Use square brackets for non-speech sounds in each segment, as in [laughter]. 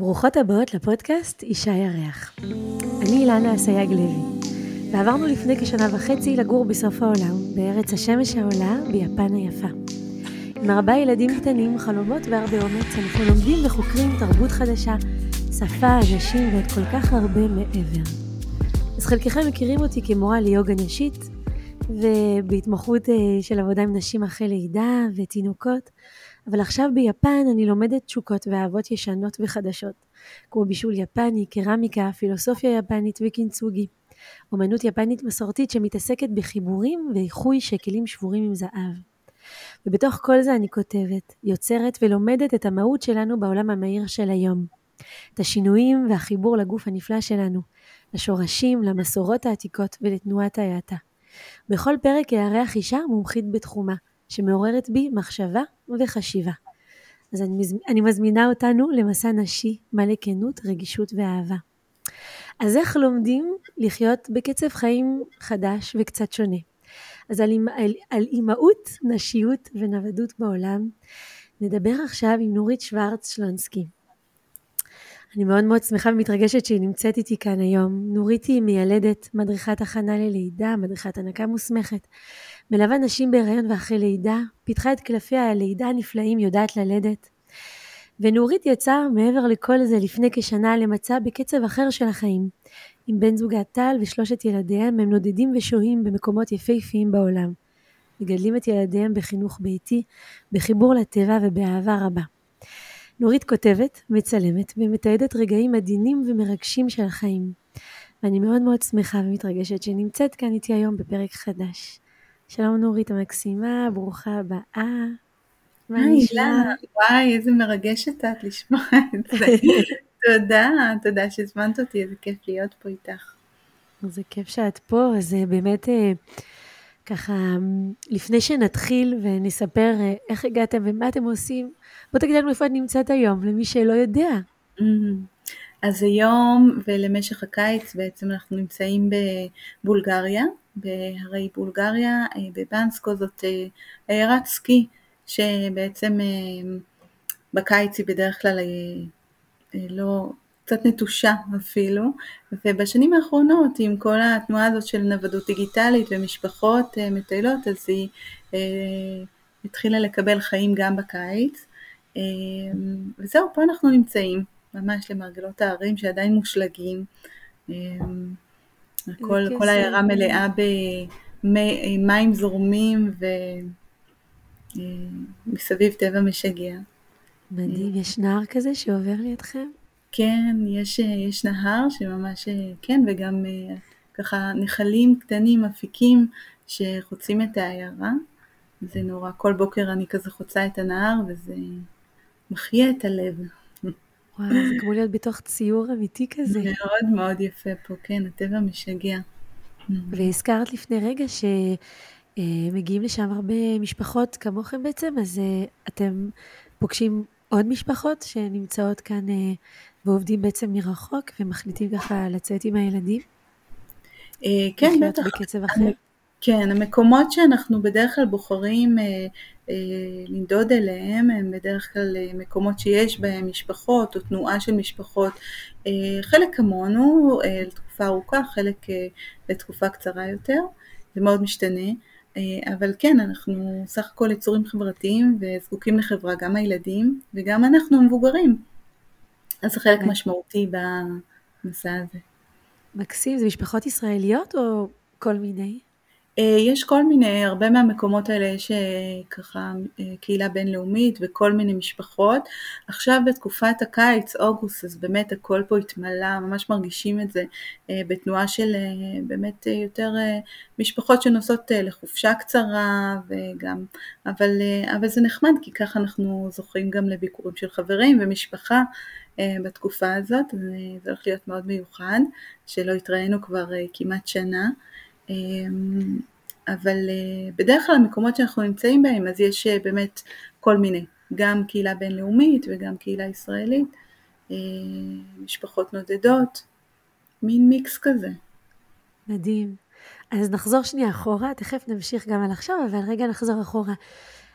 ברוכות הבאות לפודקאסט אישה ירח. אני אילנה אסייג לוי, ועברנו לפני כשנה וחצי לגור בסוף העולם, בארץ השמש העולה, ביפן היפה. עם ארבעה ילדים קטנים, חלומות והרבה אומץ, אנחנו לומדים וחוקרים תרבות חדשה, שפה, אנשים ועוד כל כך הרבה מעבר. אז חלקכם מכירים אותי כמורה ליוגה נשית, ובהתמחות אה, של עבודה עם נשים אחרי לידה ותינוקות, אבל עכשיו ביפן אני לומדת תשוקות ואהבות ישנות וחדשות, כמו בישול יפני, קרמיקה, פילוסופיה יפנית וקינצוגי. אומנות יפנית מסורתית שמתעסקת בחיבורים ואיחוי של כלים שבורים עם זהב. ובתוך כל זה אני כותבת, יוצרת ולומדת את המהות שלנו בעולם המהיר של היום. את השינויים והחיבור לגוף הנפלא שלנו, לשורשים, למסורות העתיקות ולתנועת ההאטה. בכל פרק אארח אישה מומחית בתחומה, שמעוררת בי מחשבה וחשיבה. אז אני, מז... אני מזמינה אותנו למסע נשי מלא כנות, רגישות ואהבה. אז איך לומדים לחיות בקצב חיים חדש וקצת שונה? אז על, על, על אימהות, נשיות ונוודות בעולם, נדבר עכשיו עם נורית שוורץ שלונסקי. אני מאוד מאוד שמחה ומתרגשת שהיא נמצאת איתי כאן היום. נורית היא מיילדת, מדריכת הכנה ללידה, מדריכת הנקה מוסמכת, מלווה נשים בהיריון ואחרי לידה, פיתחה את קלפי הלידה הנפלאים, יודעת ללדת. ונורית יצאה מעבר לכל זה לפני כשנה למצע בקצב אחר של החיים. עם בן זוגה טל ושלושת ילדיהם הם נודדים ושוהים במקומות יפהפיים בעולם. מגדלים את ילדיהם בחינוך ביתי, בחיבור לטבע ובאהבה רבה. נורית כותבת, מצלמת ומתעדת רגעים עדינים ומרגשים של החיים. ואני מאוד מאוד שמחה ומתרגשת שנמצאת כאן איתי היום בפרק חדש. שלום נורית המקסימה, ברוכה הבאה. היי, אילנה, וואי, איזה מרגשת את לשמוע את זה. [laughs] תודה, תודה שהזמנת אותי, איזה כיף להיות פה איתך. זה כיף שאת פה, אז אה, באמת אה, ככה, לפני שנתחיל ונספר אה, איך הגעתם ומה אתם עושים, בוא תגיד לנו איפה את נמצאת היום, למי שלא יודע. אז היום ולמשך הקיץ בעצם אנחנו נמצאים בבולגריה, בהרי בולגריה, אה, בבנסקו, זאת אה, עיירת סקי שבעצם אה, בקיץ היא בדרך כלל לא, קצת נטושה אפילו, ובשנים האחרונות עם כל התנועה הזאת של נוודות דיגיטלית ומשפחות מטיילות, אז היא התחילה לקבל חיים גם בקיץ. וזהו, פה אנחנו נמצאים, ממש למרגלות ההרים שעדיין מושלגים. כל, כל העיירה מלאה במים זורמים ומסביב טבע משגע. מדהים, יש נהר כזה שעובר לידכם? כן, יש, יש נהר שממש, כן, וגם ככה נחלים קטנים, אפיקים, שחוצים את העיירה. זה נורא, כל בוקר אני כזה חוצה את הנהר וזה מחיה את הלב. וואו, זה כמו להיות בתוך ציור אמיתי כזה. מאוד מאוד יפה פה, כן, הטבע משגע. והזכרת לפני רגע שמגיעים לשם הרבה משפחות כמוכם בעצם, אז אה, אתם פוגשים עוד משפחות שנמצאות כאן אה, ועובדים בעצם מרחוק ומחליטים ככה לצאת עם הילדים? אה, כן, בטח. בקצב אחר? כן, המקומות שאנחנו בדרך כלל בוחרים אה, אה, לנדוד אליהם הם בדרך כלל אה, מקומות שיש בהם משפחות או תנועה של משפחות, אה, חלק כמונו אה, לתקופה ארוכה, חלק אה, לתקופה קצרה יותר, זה מאוד משתנה, אה, אבל כן, אנחנו סך הכל יצורים חברתיים וזקוקים לחברה, גם הילדים וגם אנחנו המבוגרים, אז זה חלק משמעותי במסע הזה. מקסים, זה משפחות ישראליות או כל מיני? אה, יש כל מיני, הרבה מהמקומות האלה יש אה, ככה אה, קהילה בינלאומית וכל מיני משפחות. עכשיו בתקופת הקיץ, אוגוסט, אז באמת הכל פה התמלא, ממש מרגישים את זה בתנועה של באמת יותר משפחות שנוסעות לחופשה קצרה וגם, אבל, אבל זה נחמד כי ככה אנחנו זוכים גם לביקורים של חברים ומשפחה בתקופה הזאת, זה הולך להיות מאוד מיוחד, שלא התראינו כבר כמעט שנה. אבל אה, בדרך כלל המקומות שאנחנו נמצאים בהם אז יש אה, באמת כל מיני, גם קהילה בינלאומית וגם קהילה ישראלית, אה, משפחות נודדות, מין מיקס כזה. מדהים. אז נחזור שנייה אחורה, תכף נמשיך גם על עכשיו, אבל רגע נחזור אחורה.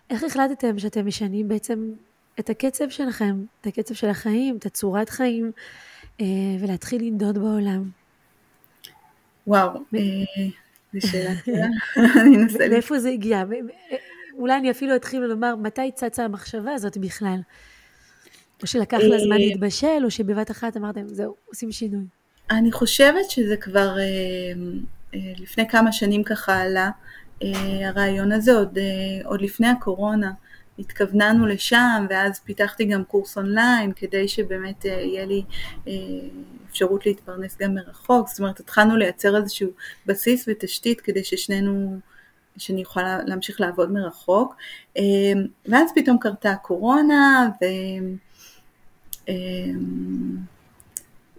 איך החלטתם שאתם משנים בעצם את הקצב שלכם, את הקצב של החיים, את הצורת חיים, ולהתחיל לנדוד בעולם. וואו, אה, טובה, [laughs] [laughs] אני אנסה... מאיפה זה הגיע? אולי אני אפילו אתחיל לומר, מתי צצה המחשבה הזאת בכלל? או שלקח לה זמן להתבשל, או שבבת אחת אמרתם, זהו, עושים שינוי. אני חושבת שזה כבר לפני כמה שנים ככה עלה, הרעיון הזה עוד, עוד לפני הקורונה. התכווננו לשם ואז פיתחתי גם קורס אונליין כדי שבאמת יהיה לי אפשרות להתפרנס גם מרחוק, זאת אומרת התחלנו לייצר איזשהו בסיס ותשתית כדי ששנינו, שאני יכולה להמשיך לעבוד מרחוק. ואז פתאום קרתה הקורונה ו...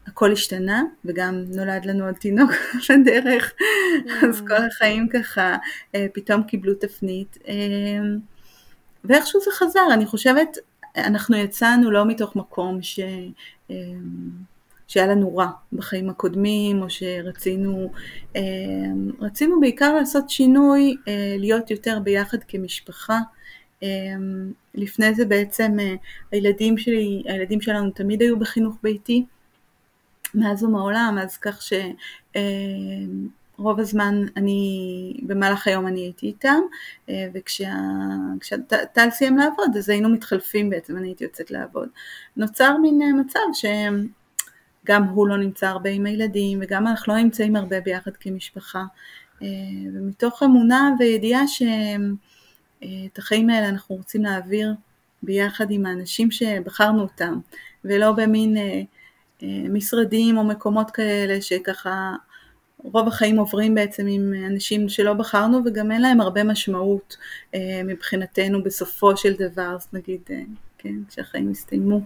הכל השתנה וגם נולד לנו עוד תינוק [laughs] בדרך. אז כל החיים ככה פתאום קיבלו תפנית. ואיכשהו זה חזר, אני חושבת, אנחנו יצאנו לא מתוך מקום ש... שהיה לנו רע בחיים הקודמים, או שרצינו, רצינו בעיקר לעשות שינוי, להיות יותר ביחד כמשפחה. לפני זה בעצם הילדים שלי, הילדים שלנו תמיד היו בחינוך ביתי, מאז ומעולם, אז כך ש... רוב הזמן אני, במהלך היום אני הייתי איתם, אה, וכשטל סיים לעבוד אז היינו מתחלפים בעצם, אני הייתי יוצאת לעבוד. נוצר מין אה, מצב שגם הוא לא נמצא הרבה עם הילדים וגם אנחנו לא נמצאים הרבה ביחד כמשפחה, אה, ומתוך אמונה וידיעה שאת החיים האלה אנחנו רוצים להעביר ביחד עם האנשים שבחרנו אותם, ולא במין משרדים או מקומות כאלה שככה רוב החיים עוברים בעצם עם אנשים שלא בחרנו וגם אין להם הרבה משמעות אה, מבחינתנו בסופו של דבר, אז נגיד, אה, כן, כשהחיים הסתיימו.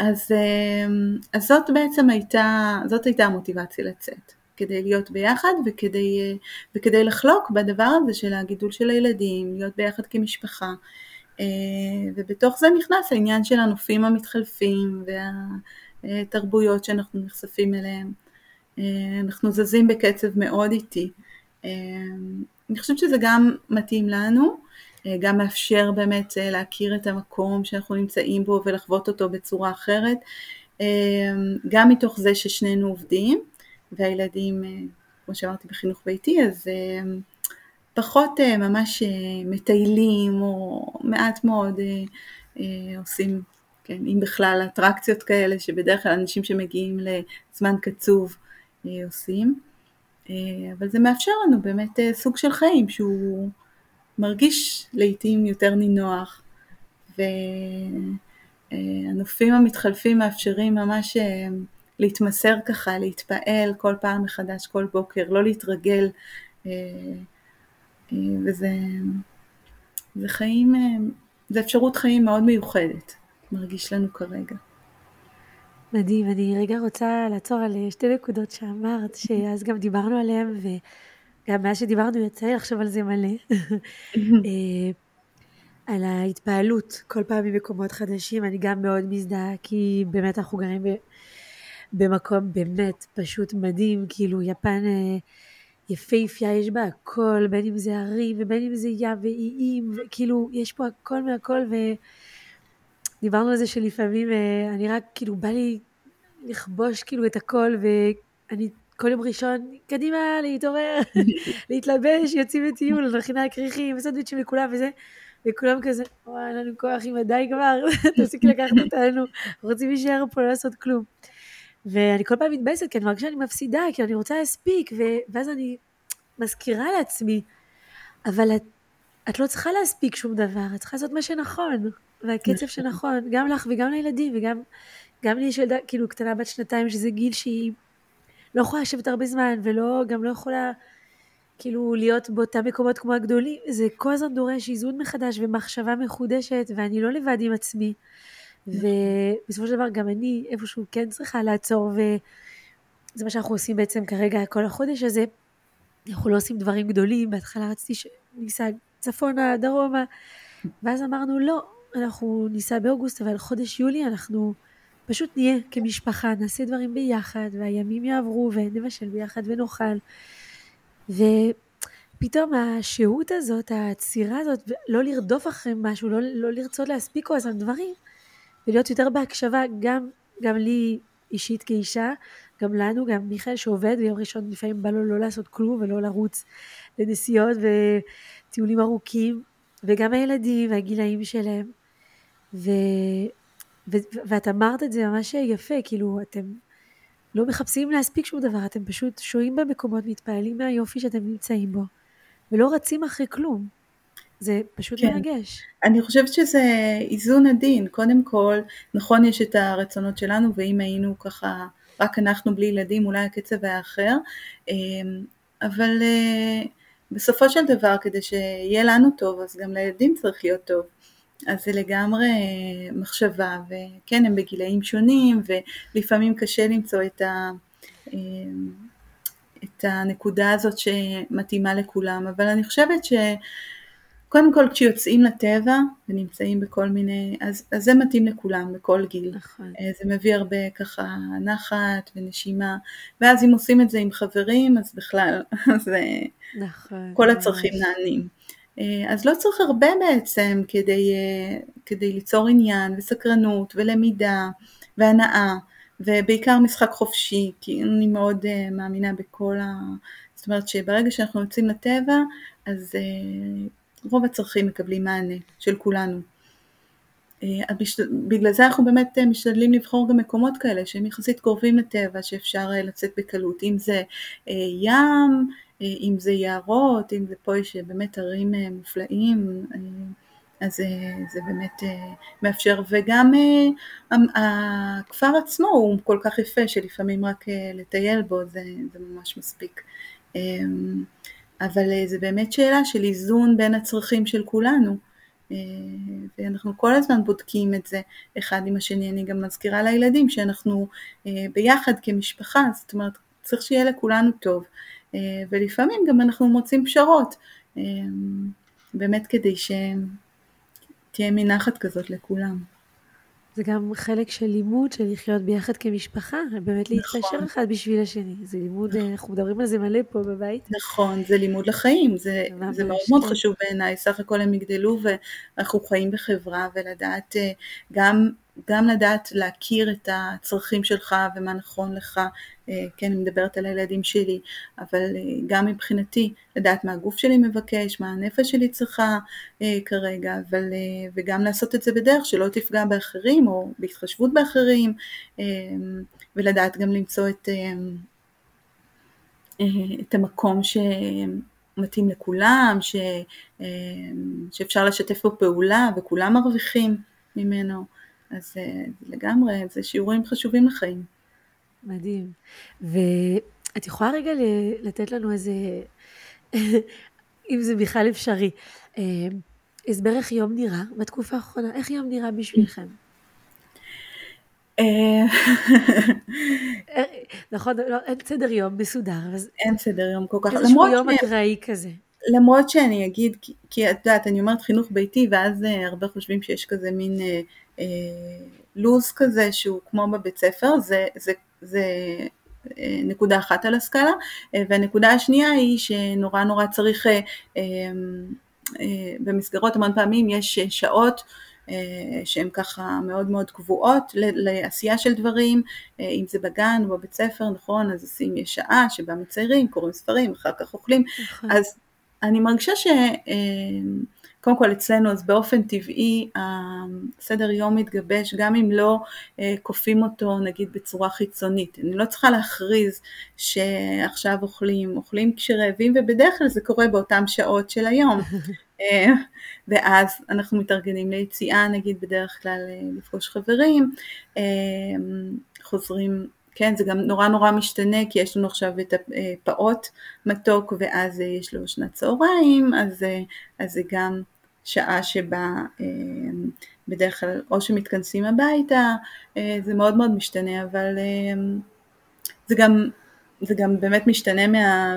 אז, אה, אז זאת בעצם הייתה, זאת הייתה המוטיבציה לצאת, כדי להיות ביחד וכדי, וכדי לחלוק בדבר הזה של הגידול של הילדים, להיות ביחד כמשפחה. ובתוך זה נכנס העניין של הנופים המתחלפים והתרבויות שאנחנו נחשפים אליהם. אה, אנחנו זזים בקצב מאוד איטי. אה, אני חושבת שזה גם מתאים לנו, אה, גם מאפשר באמת להכיר את המקום שאנחנו נמצאים בו ולחוות אותו בצורה אחרת, גם מתוך זה ששנינו עובדים והילדים, כמו שאמרתי, בחינוך ביתי, אז פחות ממש מטיילים או מעט מאוד עושים, כן, אם בכלל אטרקציות כאלה, שבדרך כלל אנשים שמגיעים לזמן קצוב אה, עושים, אה, אבל זה מאפשר לנו באמת אה, סוג של חיים שהוא מרגיש לעיתים יותר נינוח והנופים המתחלפים מאפשרים ממש להתמסר ככה, להתפעל כל פעם מחדש, כל בוקר, לא להתרגל וזה זה חיים, זה אפשרות חיים מאוד מיוחדת, מרגיש לנו כרגע. מדהים, אני רגע רוצה לעצור על אה, שתי נקודות שאמרת, [laughs] שאז גם דיברנו עליהן, וגם מאז שדיברנו יצא לי לחשוב על זה מלא. [laughs] אה, על ההתפעלות כל פעם ממקומות חדשים, אני גם מאוד מזדהה, כי באמת אנחנו גרים במקום באמת פשוט מדהים, כאילו יפן אה, יפהפייה, יש בה הכל, בין אם זה הרים ובין אם זה ים ואיים, וכאילו יש פה הכל מהכל, ו... דיברנו על זה שלפעמים אה, אני רק, כאילו, בא לי לכבוש כאילו את הכל, ואני כל יום ראשון, קדימה, להתעורר, [laughs] להתלבש, יוצאים לטיול, מכינה כריכים, וסנדוויצ'ים לכולם וזה, וכולם כזה, וואי, אין לנו כוח, אמא, די כבר, [laughs] תפסיק לקחת אותנו, רוצים להישאר פה, לא לעשות כלום. ואני כל פעם מתבאסת, כי אני מרגישה שאני מפסידה, כי אני רוצה להספיק, ואז אני מזכירה לעצמי, אבל את, את לא צריכה להספיק שום דבר, את צריכה לעשות מה שנכון. והקצב שנכון, גם לך וגם לילדים, וגם גם לי יש ילדה, כאילו, קטנה בת שנתיים, שזה גיל שהיא לא יכולה לשבת הרבה זמן, ולא, גם לא יכולה, כאילו, להיות באותם מקומות כמו הגדולים, זה כל הזמן דורש איזון מחדש ומחשבה מחודשת, ואני לא לבד עם עצמי. ובסופו של דבר גם אני איפשהו כן צריכה לעצור, וזה מה שאנחנו עושים בעצם כרגע כל החודש הזה. אנחנו לא עושים דברים גדולים, בהתחלה רציתי שניסע צפונה, דרומה, ואז אמרנו לא, אנחנו ניסע באוגוסט, אבל חודש יולי אנחנו פשוט נהיה כמשפחה, נעשה דברים ביחד, והימים יעברו, ונבשל ביחד ונאכל. ו... פתאום השהות הזאת, העצירה הזאת, לא לרדוף אחרי משהו, לא, לא לרצות להספיק כל הזמן דברים, ולהיות יותר בהקשבה, גם, גם לי אישית כאישה, גם לנו, גם מיכאל שעובד, ביום ראשון לפעמים בא לו לא לעשות כלום ולא לרוץ לנסיעות וטיולים ארוכים, וגם הילדים והגילאים שלהם. ו, ו, ואת אמרת את זה ממש יפה, כאילו אתם לא מחפשים להספיק שום דבר, אתם פשוט שוהים במקומות, מתפעלים מהיופי שאתם נמצאים בו, ולא רצים אחרי כלום. זה פשוט כן. מרגש. אני חושבת שזה איזון עדין. קודם כל, נכון יש את הרצונות שלנו, ואם היינו ככה, רק אנחנו בלי ילדים, אולי הקצב היה אחר, אמ, אבל אה, בסופו של דבר, כדי שיהיה לנו טוב, אז גם לילדים צריך להיות טוב. אז זה לגמרי אה, מחשבה, וכן, הם בגילאים שונים, ולפעמים קשה למצוא את, ה, אה, את הנקודה הזאת שמתאימה לכולם, אבל אני חושבת ש... קודם כל כשיוצאים לטבע ונמצאים בכל מיני, אז, אז זה מתאים לכולם, בכל גיל. נכון. אה, זה מביא הרבה ככה נחת ונשימה, ואז אם עושים את זה עם חברים, אז בכלל, [laughs] אז נכון, כל הצרכים. נענים. אה, אז לא צריך הרבה בעצם כדי, אה, כדי ליצור עניין וסקרנות ולמידה והנאה ובעיקר משחק חופשי כי אני מאוד אה, מאמינה בכל ה... זאת אומרת שברגע שאנחנו יוצאים לטבע אז רוב הצרכים מקבלים מענה של כולנו. בגלל זה אנחנו באמת משתדלים לבחור גם מקומות כאלה שהם יחסית קרובים לטבע שאפשר לצאת בקלות אם זה ים אם זה יערות, אם זה פה יש באמת ערים אה, מופלאים, אה, אז אה, זה באמת מאפשר, וגם הכפר עצמו הוא כל כך יפה שלפעמים רק לטייל בו זה, זה ממש מספיק. אבל זה באמת שאלה של איזון בין הצרכים של כולנו. ואנחנו כל הזמן בודקים את זה אחד עם השני, אני גם מזכירה לילדים שאנחנו ביחד כמשפחה, זאת אומרת צריך שיהיה לכולנו טוב, אה, ולפעמים גם אנחנו מוצאים פשרות, אה, באמת כדי שתהיה מנחת כזאת לכולם. זה גם חלק של לימוד של לחיות ביחד כמשפחה, באמת להתקשר נכון. אחד בשביל השני, זה לימוד, נכון. אנחנו מדברים על זה מלא פה בבית. נכון, זה לימוד לחיים, זה, זה מאוד מאוד חשוב בעיניי, סך הכל הם יגדלו ואנחנו חיים בחברה ולדעת אה, גם גם לדעת להכיר את הצרכים שלך ומה נכון לך, אה, כן, אני מדברת על הילדים שלי, אבל אה, גם מבחינתי לדעת מה הגוף שלי מבקש, מה הנפש שלי צריכה אה, כרגע, אבל, וגם לעשות את זה בדרך שלא תפגע באחרים או בהתחשבות באחרים, ולדעת גם למצוא את, את המקום ש... מתאים לכולם, ש, שאפשר לשתף בו פעולה וכולם מרוויחים ממנו. אז אה, לגמרי, זה שיעורים חשובים לחיים. מדהים. ואת יכולה רגע לתת לנו איזה, [laughs] אם זה בכלל אפשרי, אה, הסבר איך יום נראה בתקופה האחרונה, איך יום נראה בשבילכם? אה, [laughs] נכון, לא, אין סדר יום מסודר. אין סדר יום כל כך. איזשהו יום אקראי כזה. למרות שאני אגיד, כי את יודעת, אני אומרת חינוך ביתי, ואז הרבה חושבים שיש כזה מין לוז כזה שהוא כמו בבית ספר, זה, זה, זה אה, נקודה אחת על הסקאלה, אה, והנקודה השנייה היא שנורא נורא צריך, במסגרות המון פעמים יש שעות שהן ככה מאוד מאוד קבועות לעשייה של דברים, אם זה בגן או בבית ספר, נכון, אז עושים יש שעה שבה מציירים, קוראים ספרים, אחר כך אוכלים, נכון. אז אני מרגישה ש... קודם כל אצלנו אז באופן טבעי הסדר יום מתגבש גם אם לא אה, כופים אותו נגיד בצורה חיצונית, אני לא צריכה להכריז שעכשיו אוכלים, אוכלים כשרעבים ובדרך כלל זה קורה באותן שעות של היום. [laughs] אה, ואז אנחנו מתארגנים ליציאה נגיד בדרך כלל אה, לפגוש חברים, חוזרים כן, זה גם נורא נורא משתנה, כי יש לנו עכשיו את הפעוט מתוק, ואז יש לו שנת צהריים, אז, אז זה גם שעה שבה אה, בדרך כלל או שמתכנסים הביתה, אה, זה מאוד מאוד משתנה, אבל אה, זה גם, זה גם באמת משתנה, מה,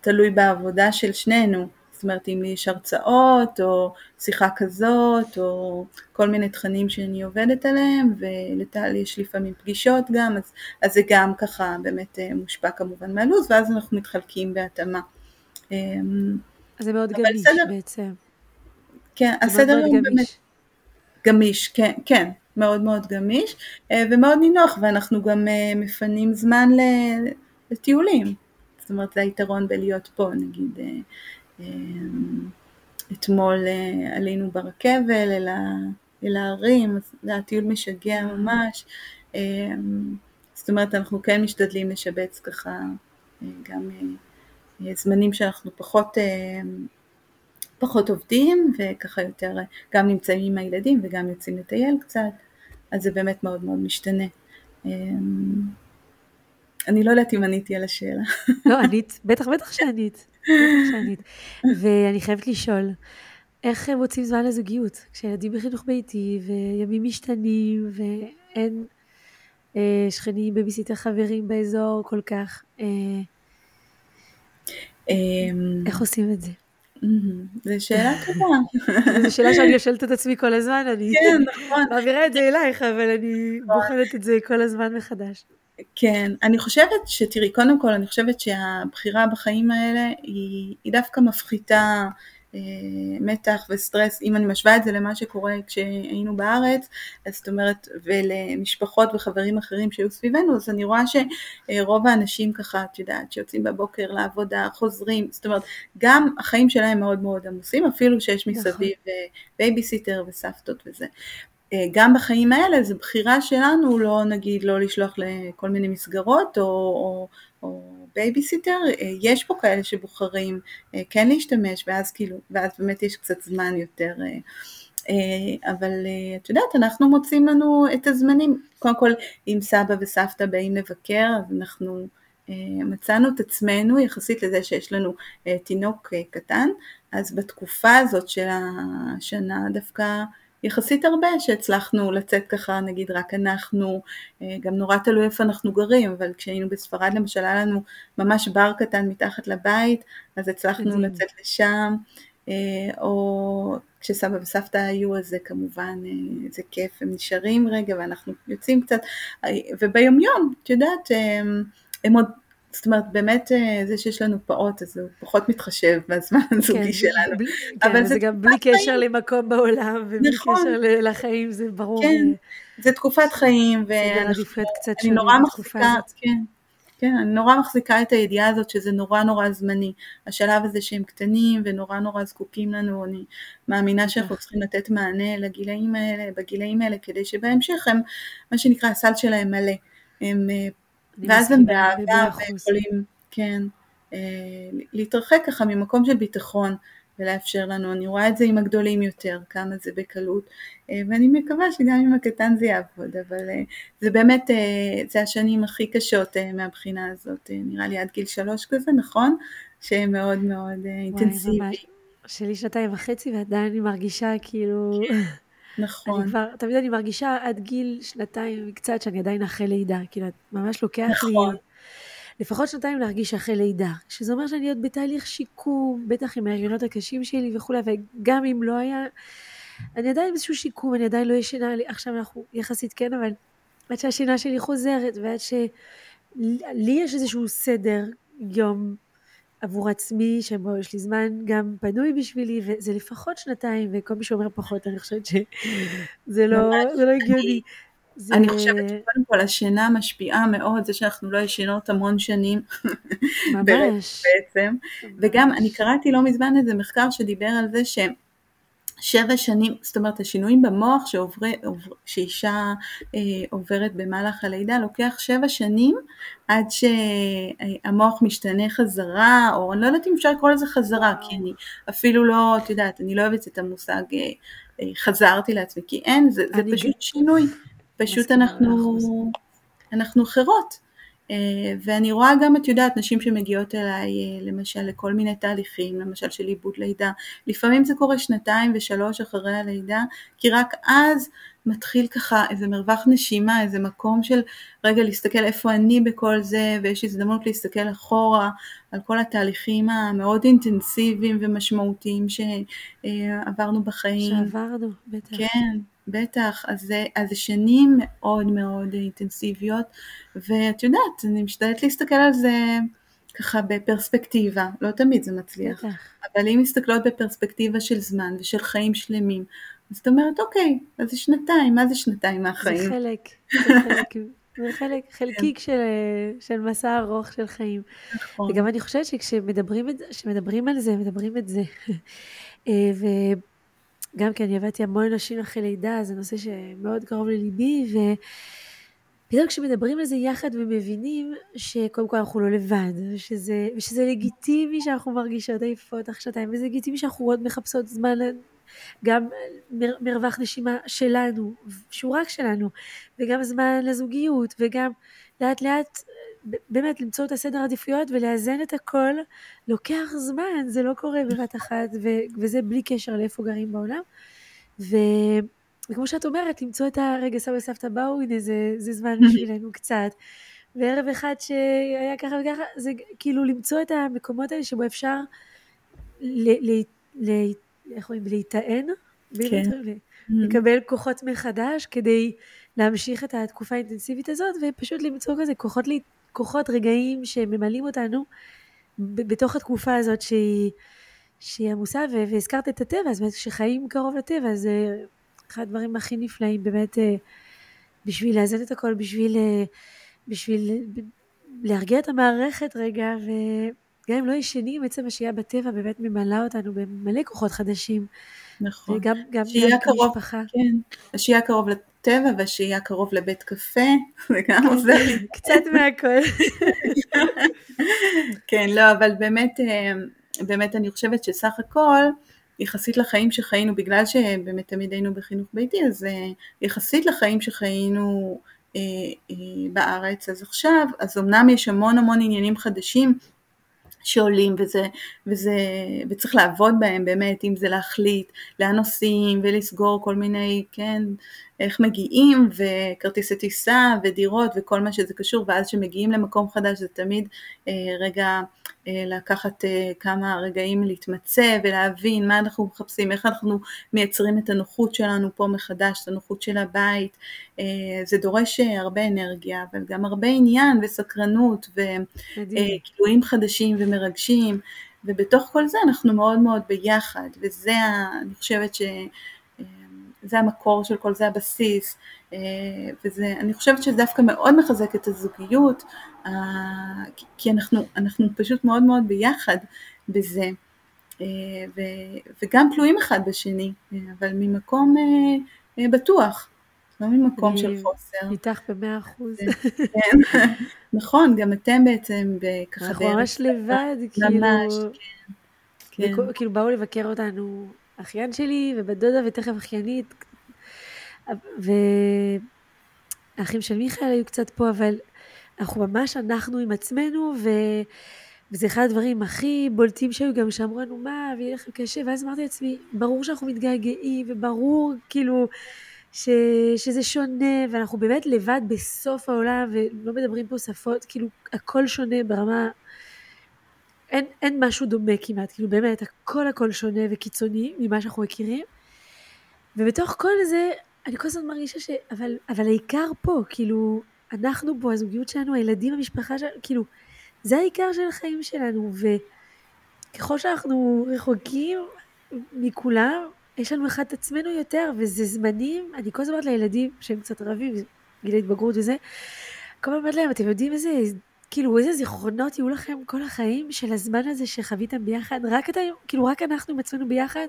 תלוי בעבודה של שנינו. זאת אומרת, אם לי יש הרצאות, או שיחה כזאת, או כל מיני תכנים שאני עובדת עליהם, ולטל יש לפעמים פגישות גם, אז, אז זה גם ככה באמת מושפע כמובן מהלו"ז, ואז אנחנו מתחלקים בהתאמה. זה מאוד גמיש סדר, בעצם. כן, הסדר הוא באמת גמיש, כן, כן, מאוד מאוד גמיש ומאוד נינוח ואנחנו גם מפנים זמן לטיולים, זאת אומרת זה היתרון בלהיות פה, נגיד אתמול עלינו ברכבל אל, ההרים, זה היה טיול משגע ממש, זאת אומרת אנחנו כן משתדלים לשבץ ככה גם זמנים שאנחנו פחות, פחות עובדים וככה יותר גם נמצאים עם הילדים וגם יוצאים לטייל קצת, אז זה באמת מאוד מאוד משתנה. אני לא יודעת אם עניתי על השאלה. לא, ענית, בטח, בטח שענית. ואני חייבת לשאול, איך הם מוצאים זמן לזוגיות? כשילדים בחינוך ביתי, וימים משתנים, ואין אה, שכנים, בביסיטר חברים באזור כל כך. אה, אמ, איך עושים את זה? זו שאלה טובה. [laughs] זו שאלה שאני שואלת את עצמי כל הזמן, אני כן, נכון. מעבירה את זה אלייך, אבל אני. בוחנת את זה כל הזמן מחדש. כן, אני חושבת שתראי, קודם כל אני חושבת שהבחירה בחיים האלה היא, היא דווקא מפחיתה אה, מתח וסטרס, אם אני משווה את זה למה שקורה כשהיינו בארץ, אז זאת אומרת, ולמשפחות וחברים אחרים שהיו סביבנו, אז אני רואה שרוב האנשים ככה, את יודעת, שיוצאים בבוקר לעבודה, חוזרים, זאת אומרת, גם החיים שלהם מאוד מאוד עמוסים, אפילו שיש מסביב נכון. בייביסיטר וסבתות וזה. אה, גם בחיים האלה זו בחירה שלנו לא נגיד לא לשלוח לכל מיני מסגרות או, או, או בייביסיטר, אה, יש פה כאלה שבוחרים אה, כן להשתמש ואז כאילו, ואז באמת יש קצת זמן יותר, אבל את יודעת אנחנו מוצאים לנו את הזמנים, קודם כל אם סבא וסבתא באים לבקר אז אנחנו מצאנו את עצמנו יחסית לזה שיש לנו תינוק קטן, אז בתקופה הזאת של השנה דווקא יחסית הרבה שהצלחנו לצאת ככה, נגיד רק אנחנו, אה, גם נורא תלוי איפה אנחנו גרים, אבל כשהיינו בספרד למשל היה לנו ממש בר קטן מתחת לבית, אז הצלחנו לצאת לשם, אה, או כשסבא וסבתא היו אז זה כמובן, אה, זה כיף, הם נשארים רגע ואנחנו יוצאים קצת, וביומיום, את יודעת, הם עוד זאת אומרת, באמת אה, זה שיש לנו פעוט, אז הוא פחות מתחשב בזמן הזוגי כן, שלנו. בלי, אבל כן, זה, זה גם בלי קשר חיים. למקום בעולם, ובלי נכון. קשר לחיים, זה ברור. כן, זה תקופת חיים, ואני נורא מחזיקה, כן, כן, אני נורא מחזיקה את הידיעה הזאת שזה נורא נורא זמני. השלב הזה שהם קטנים ונורא נורא זקוקים לנו, אני מאמינה שאנחנו צריכים לתת מענה לגילאים האלה, בגילאים האלה, כדי שבהמשך הם, מה שנקרא, הסל שלהם מלא. הם אה, ואז הם באהבה ויכולים, כן, אה, להתרחק ככה ממקום של ביטחון ולאפשר לנו, אני רואה את זה עם הגדולים יותר, כמה זה בקלות, אה, ואני מקווה שגם עם הקטן זה יעבוד, אבל אה, זה באמת, זה השנים הכי קשות מהבחינה הזאת, נראה לי עד גיל שלוש כזה, נכון? שהם מאוד מאוד אינטנסיביים. שלי שנתיים וחצי ועדיין אני מרגישה כאילו... [laughs] נכון. אני כבר, תמיד אני מרגישה עד גיל שנתיים קצת שאני עדיין אחרי לידה, כאילו ממש לוקח נכון. לי לפחות שנתיים להרגיש אחרי לידה, שזה אומר שאני עוד בתהליך שיקום, בטח עם ההריונות הקשים שלי וכולי, וגם אם לא היה, אני עדיין באיזשהו שיקום, אני עדיין לא ישנה, עכשיו אנחנו יחסית כן, אבל עד שהשינה שלי חוזרת ועד שלי יש איזשהו סדר יום עבור עצמי, שבו יש לי זמן גם פנוי בשבילי, וזה לפחות שנתיים, וכל מי שאומר פחות, אני חושבת שזה לא, לא הגיוני. זה... אני חושבת שקודם כל השינה משפיעה מאוד, זה שאנחנו לא ישנות המון שנים. ממש. בעצם. וגם אני קראתי לא מזמן איזה מחקר שדיבר על זה שהם שבע שנים, זאת אומרת השינויים במוח שעובר, עובר, שאישה אה, עוברת במהלך הלידה לוקח שבע שנים עד שהמוח משתנה חזרה, או אני לא יודעת אם אפשר לקרוא לזה חזרה, כי אני אפילו לא, את יודעת, אני לא אוהבת את המושג אה, אה, חזרתי לעצמי, כי אין, זה, זה פשוט שינוי, פשוט אנחנו, אנחנו אחרות. אה, ואני רואה גם, את יודעת, נשים שמגיעות אליי אה, למשל לכל מיני תהליכים, למשל של עיבוד לידה, לפעמים זה קורה שנתיים ושלוש אחרי הלידה, כי רק אז מתחיל ככה איזה מרווח נשימה, איזה מקום של רגע להסתכל איפה אני בכל זה, ויש הזדמנות להסתכל אחורה על כל התהליכים המאוד אינטנסיביים ומשמעותיים שעברנו בחיים. שעברנו, בטח. כן. בטח, אז זה, שנים מאוד מאוד אינטנסיביות, ואת יודעת, אני משתדלת להסתכל על זה ככה בפרספקטיבה, לא תמיד זה מצליח, בטח. אבל אם מסתכלות בפרספקטיבה של זמן ושל חיים שלמים, אז את אומרת, אוקיי, אז זה שנתיים, מה זה שנתיים מהחיים? זה חלק, זה [laughs] חלק, זה חלק, חלקיק של, של מסע ארוך של חיים. נכון. וגם אני חושבת שכשמדברים את, על זה, מדברים את זה. [laughs] אה, וגם כי אני עבדתי המון נשים אחרי לידה, זה נושא שמאוד קרוב לליבי, ופתאום כשמדברים על זה יחד ומבינים שקודם כל אנחנו לא לבד, ושזה, ושזה לגיטימי שאנחנו מרגישות עייפות אחרי שנתיים, וזה לגיטימי שאנחנו עוד מחפשות זמן גם מר, מרווח נשימה שלנו, שהוא רק שלנו, וגם זמן לזוגיות, וגם לאט לאט באמת למצוא את הסדר עדיפויות ולאזן את הכל, לוקח זמן, זה לא קורה בבת אחת, ו- וזה בלי קשר לאיפה גרים בעולם. ו... וכמו שאת אומרת, למצוא את הרגע סבא וסבתא באו, הנה זה, זה זמן [laughs] בשבילנו קצת. וערב אחד שהיה ככה וככה, זה כאילו למצוא את המקומות האלה שבו אפשר ל- ל- ל- איך אומרים, להיטען, כן. לקבל כוחות מחדש כדי להמשיך את התקופה האינטנסיבית הזאת, ופשוט למצוא כזה כוחות, כוחות רגעים שממלאים אותנו בתוך התקופה הזאת שהיא, שהיא עמוסה, והזכרת את הטבע, אז באמת כשחיים קרוב לטבע, זה אחד הדברים הכי נפלאים, באמת, אה, בשביל לאזן את הכל, בשביל, אה, בשביל להרגיע את המערכת רגע, ו... גם אם לא ישנים, עצם השהייה בטבע באמת ממלאה אותנו במלא כוחות חדשים. נכון. וגם גם, גם קרוב, כמשפחה. כן, השהייה קרוב לטבע והשהייה קרוב לבית קפה, [laughs] זה גם עוזר לי. קצת מהכל. [laughs] כן, לא, אבל באמת, אה, באמת אני חושבת שסך הכל, יחסית לחיים שחיינו, בגלל שבאמת תמיד היינו בחינוך ביתי, אז אה, יחסית לחיים שחיינו אה, בארץ, אז עכשיו, אז אמנם יש המון המון עניינים חדשים, שעולים וזה, וזה, וצריך לעבוד בהם באמת, אם זה להחליט לאן נוסעים ולסגור כל מיני, כן, איך מגיעים וכרטיסי טיסה ודירות וכל מה שזה קשור ואז כשמגיעים למקום חדש זה תמיד אה, רגע אה, לקחת אה, כמה רגעים להתמצא ולהבין מה אנחנו מחפשים, איך אנחנו מייצרים את הנוחות שלנו פה מחדש, את הנוחות של הבית, אה, זה דורש אה, הרבה אנרגיה אבל גם הרבה עניין וסקרנות וכילויים אה, חדשים ומרגשים. ובתוך כל זה אנחנו מאוד מאוד ביחד וזה אני חושבת ש... זה המקור של כל זה הבסיס, אה, וזה, אני חושבת שזה דווקא מאוד מחזק את הזוגיות, אה, כי אנחנו, אנחנו פשוט מאוד מאוד ביחד בזה, אה, וגם תלויים אחד בשני, אבל ממקום בטוח, לא ממקום של חוסר. איתך במאה אחוז. כן, [laughs] נכון, גם אתם בעצם ככה אנחנו ממש לבד, כאילו, ממש, כן. כן. כאילו באו לבקר אותנו אחיין שלי ובת דודה ותכף אחיינית, והאחים של מיכאל היו קצת פה, אבל אנחנו ממש אנחנו עם עצמנו, ו... וזה אחד הדברים הכי בולטים שהיו גם שאמרו לנו מה, ויהיה לכם קשה, ואז אמרתי לעצמי, ברור שאנחנו מתגעגעים, וברור כאילו ש... שזה שונה, ואנחנו באמת לבד בסוף העולם, ולא מדברים פה שפות, כאילו הכל שונה ברמה אין, אין משהו דומה כמעט, כאילו באמת הכל הכל שונה וקיצוני ממה שאנחנו מכירים. ובתוך כל זה אני כל הזמן מרגישה ש... אבל, אבל העיקר פה, כאילו אנחנו פה, הזוגיות שלנו, הילדים, המשפחה שלנו, כאילו זה העיקר של החיים שלנו וככל שאנחנו רחוקים מכולם יש לנו אחד את עצמנו יותר וזה זמנים, אני כל הזמן אומרת לילדים שהם קצת רבים, גיל ההתבגרות וזה, כל הזמן אומרת להם אתם יודעים איזה כאילו איזה זיכרונות יהיו לכם כל החיים של הזמן הזה שחוויתם ביחד, רק אתם, כאילו רק אנחנו עם עצמנו ביחד,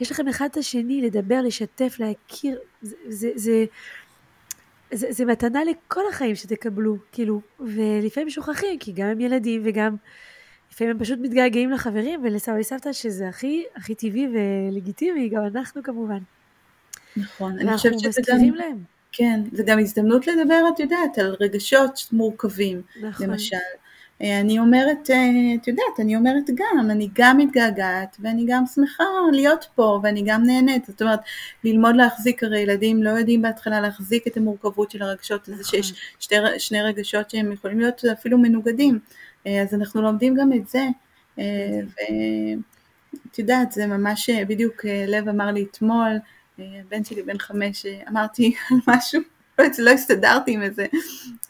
יש לכם אחד את השני לדבר, לשתף, להכיר, זה, זה, זה, זה, זה מתנה לכל החיים שתקבלו, כאילו, ולפעמים שוכחים, כי גם הם ילדים וגם לפעמים הם פשוט מתגעגעים לחברים ולסבא וסבתא, שזה הכי, הכי טבעי ולגיטימי, גם אנחנו כמובן. נכון, אני חושבת שזה גם... ואנחנו להם. כן, זה גם הזדמנות לדבר, את יודעת, על רגשות מורכבים, נכון. למשל. אה, אני אומרת, אה, את יודעת, אני אומרת גם, אני גם מתגעגעת ואני גם שמחה להיות פה ואני גם נהנית, זאת אומרת, ללמוד להחזיק, הרי ילדים לא יודעים בהתחלה להחזיק את המורכבות של הרגשות, נכון. זה שיש שתי, שני רגשות שהם יכולים להיות אפילו מנוגדים, אז אנחנו לומדים גם את זה, ואת יודעת, זה ממש בדיוק לב אמר לי אתמול, הבן שלי בן חמש, אמרתי על [laughs] משהו, לא הסתדרתי עם איזה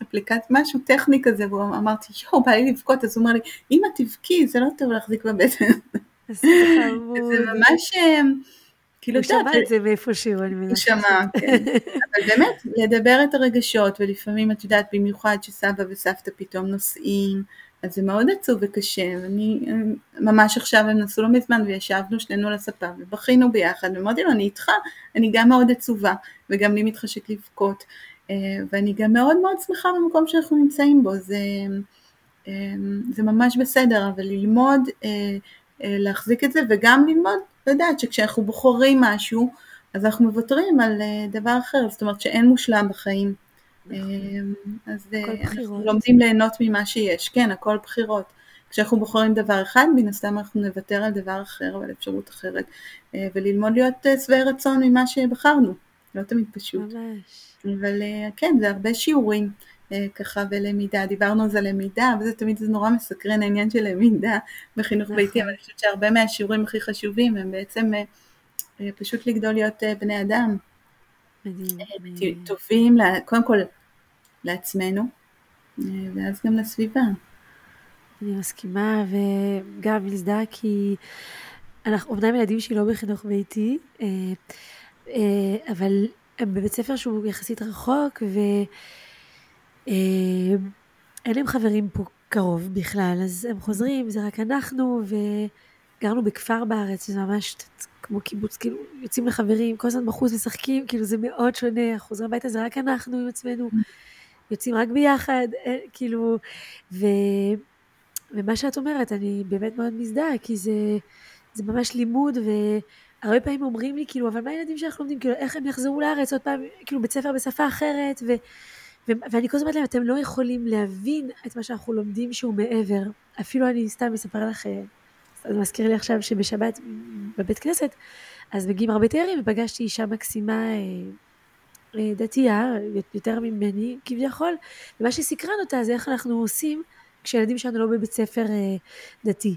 אפליקציה, משהו טכני כזה, ואמרתי, יואו, בא לי לבכות, אז הוא אמר לי, אמא תבכי, זה לא טוב להחזיק בבטן. זה ממש... אה, כאילו, הוא שמע את זה מאיפשהו, אני מבינה. הוא שמע, כן. אבל באמת, לדבר את הרגשות, ולפעמים, את יודעת, במיוחד שסבא וסבתא פתאום נוסעים, אז זה מאוד עצוב וקשה, ואני, ממש עכשיו הם נסעו לא מזמן, וישבנו שנינו על הספה, ובכינו ביחד, ואמרתי לו, אני איתך, אני גם מאוד עצובה, וגם לי מתחשק לבכות, אה, ואני גם מאוד מאוד שמחה במקום שאנחנו נמצאים בו, זה, אה, זה ממש בסדר, אבל ללמוד אה, להחזיק את זה, וגם ללמוד לדעת שכשאנחנו בוחרים משהו, אז אנחנו מוותרים על דבר אחר, זאת אומרת שאין מושלם בחיים. נכון. אז אנחנו לומדים ליהנות ממה שיש, כן, הכל בחירות. כשאנחנו בוחרים דבר אחד, מן הסתם אנחנו נוותר על דבר אחר ועל אפשרות אחרת, וללמוד להיות שבעי רצון ממה שבחרנו, לא תמיד פשוט. ממש. אבל כן, זה הרבה שיעורים. ככה בלמידה, דיברנו על זה למידה, וזה תמיד זה נורא מסקרן העניין של למידה בחינוך נכון. ביתי, אבל אני חושבת שהרבה מהשיעורים הכי חשובים הם בעצם פשוט לגדול להיות בני אדם. מדהים. טובים, קודם כל לעצמנו, ואז גם לסביבה. אני מסכימה, וגם מזדהה כי אנחנו, אמנם ילדים שלי לא בחינוך ביתי, אבל הם בבית ספר שהוא יחסית רחוק, ו... אה, אין להם חברים פה קרוב בכלל, אז הם חוזרים, זה רק אנחנו, וגרנו בכפר בארץ, זה ממש כמו קיבוץ, כאילו, יוצאים לחברים, כל הזמן בחוץ משחקים, כאילו זה מאוד שונה, חוזרים הביתה זה רק אנחנו עם עצמנו, יוצאים רק ביחד, אה, כאילו, ו... ומה שאת אומרת, אני באמת מאוד מזדהה, כי זה, זה ממש לימוד, והרבה פעמים אומרים לי, כאילו, אבל מה הילדים שאנחנו לומדים, כאילו, איך הם יחזרו לארץ עוד פעם, כאילו, בית ספר בשפה אחרת, ו... ואני כל הזמן אומרת להם, אתם לא יכולים להבין את מה שאנחנו לומדים שהוא מעבר. אפילו אני סתם אספר לך, אה, זה מזכיר לי עכשיו שבשבת בבית כנסת, אז מגיעים הרבה תיירים ופגשתי אישה מקסימה אה, דתייה, יותר ממני כביכול, ומה שסקרן אותה זה איך אנחנו עושים כשילדים שלנו לא בבית ספר דתי.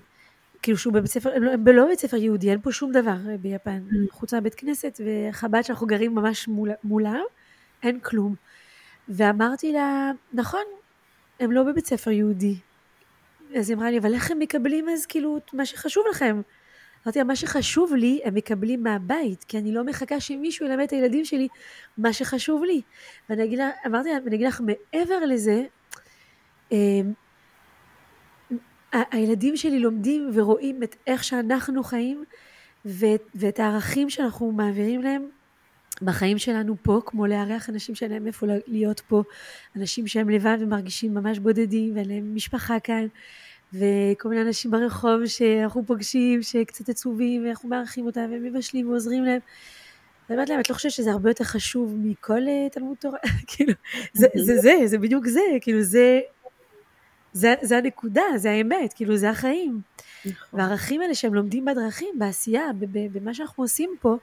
כאילו שהוא בבית ספר, הם לא, הם לא בבית ספר יהודי, אין פה שום דבר ביפן, mm. חוץ מהבית כנסת וחב"ד שאנחנו גרים ממש מול, מולם, אין כלום. ואמרתי לה, נכון, הם לא בבית ספר יהודי. אז היא אמרה לי, אבל איך הם מקבלים אז כאילו את מה שחשוב לכם? אמרתי לה, מה שחשוב לי, הם מקבלים מהבית, כי אני לא מחכה שמישהו ילמד את הילדים שלי מה שחשוב לי. ואני אגיד לה, אמרתי לה, ואני אגיד לך, מעבר לזה, אמ, הילדים שלי לומדים ורואים את איך שאנחנו חיים ואת, ואת הערכים שאנחנו מעבירים להם בחיים שלנו פה, כמו לארח אנשים שאין להם איפה להיות פה, אנשים שהם לבד ומרגישים ממש בודדים ואין להם משפחה כאן, וכל מיני אנשים ברחוב שאנחנו פוגשים, שקצת עצובים, ואנחנו מארחים אותם, והם מבשלים ועוזרים להם. ואני אומרת להם, את לא חושבת שזה הרבה יותר חשוב מכל uh, תלמוד תורה? [laughs] כאילו, זה, זה זה, זה בדיוק זה, כאילו זה, זה, זה הנקודה, זה האמת, כאילו זה החיים. נכון. והערכים האלה שהם לומדים בדרכים, בעשייה, במה שאנחנו עושים פה,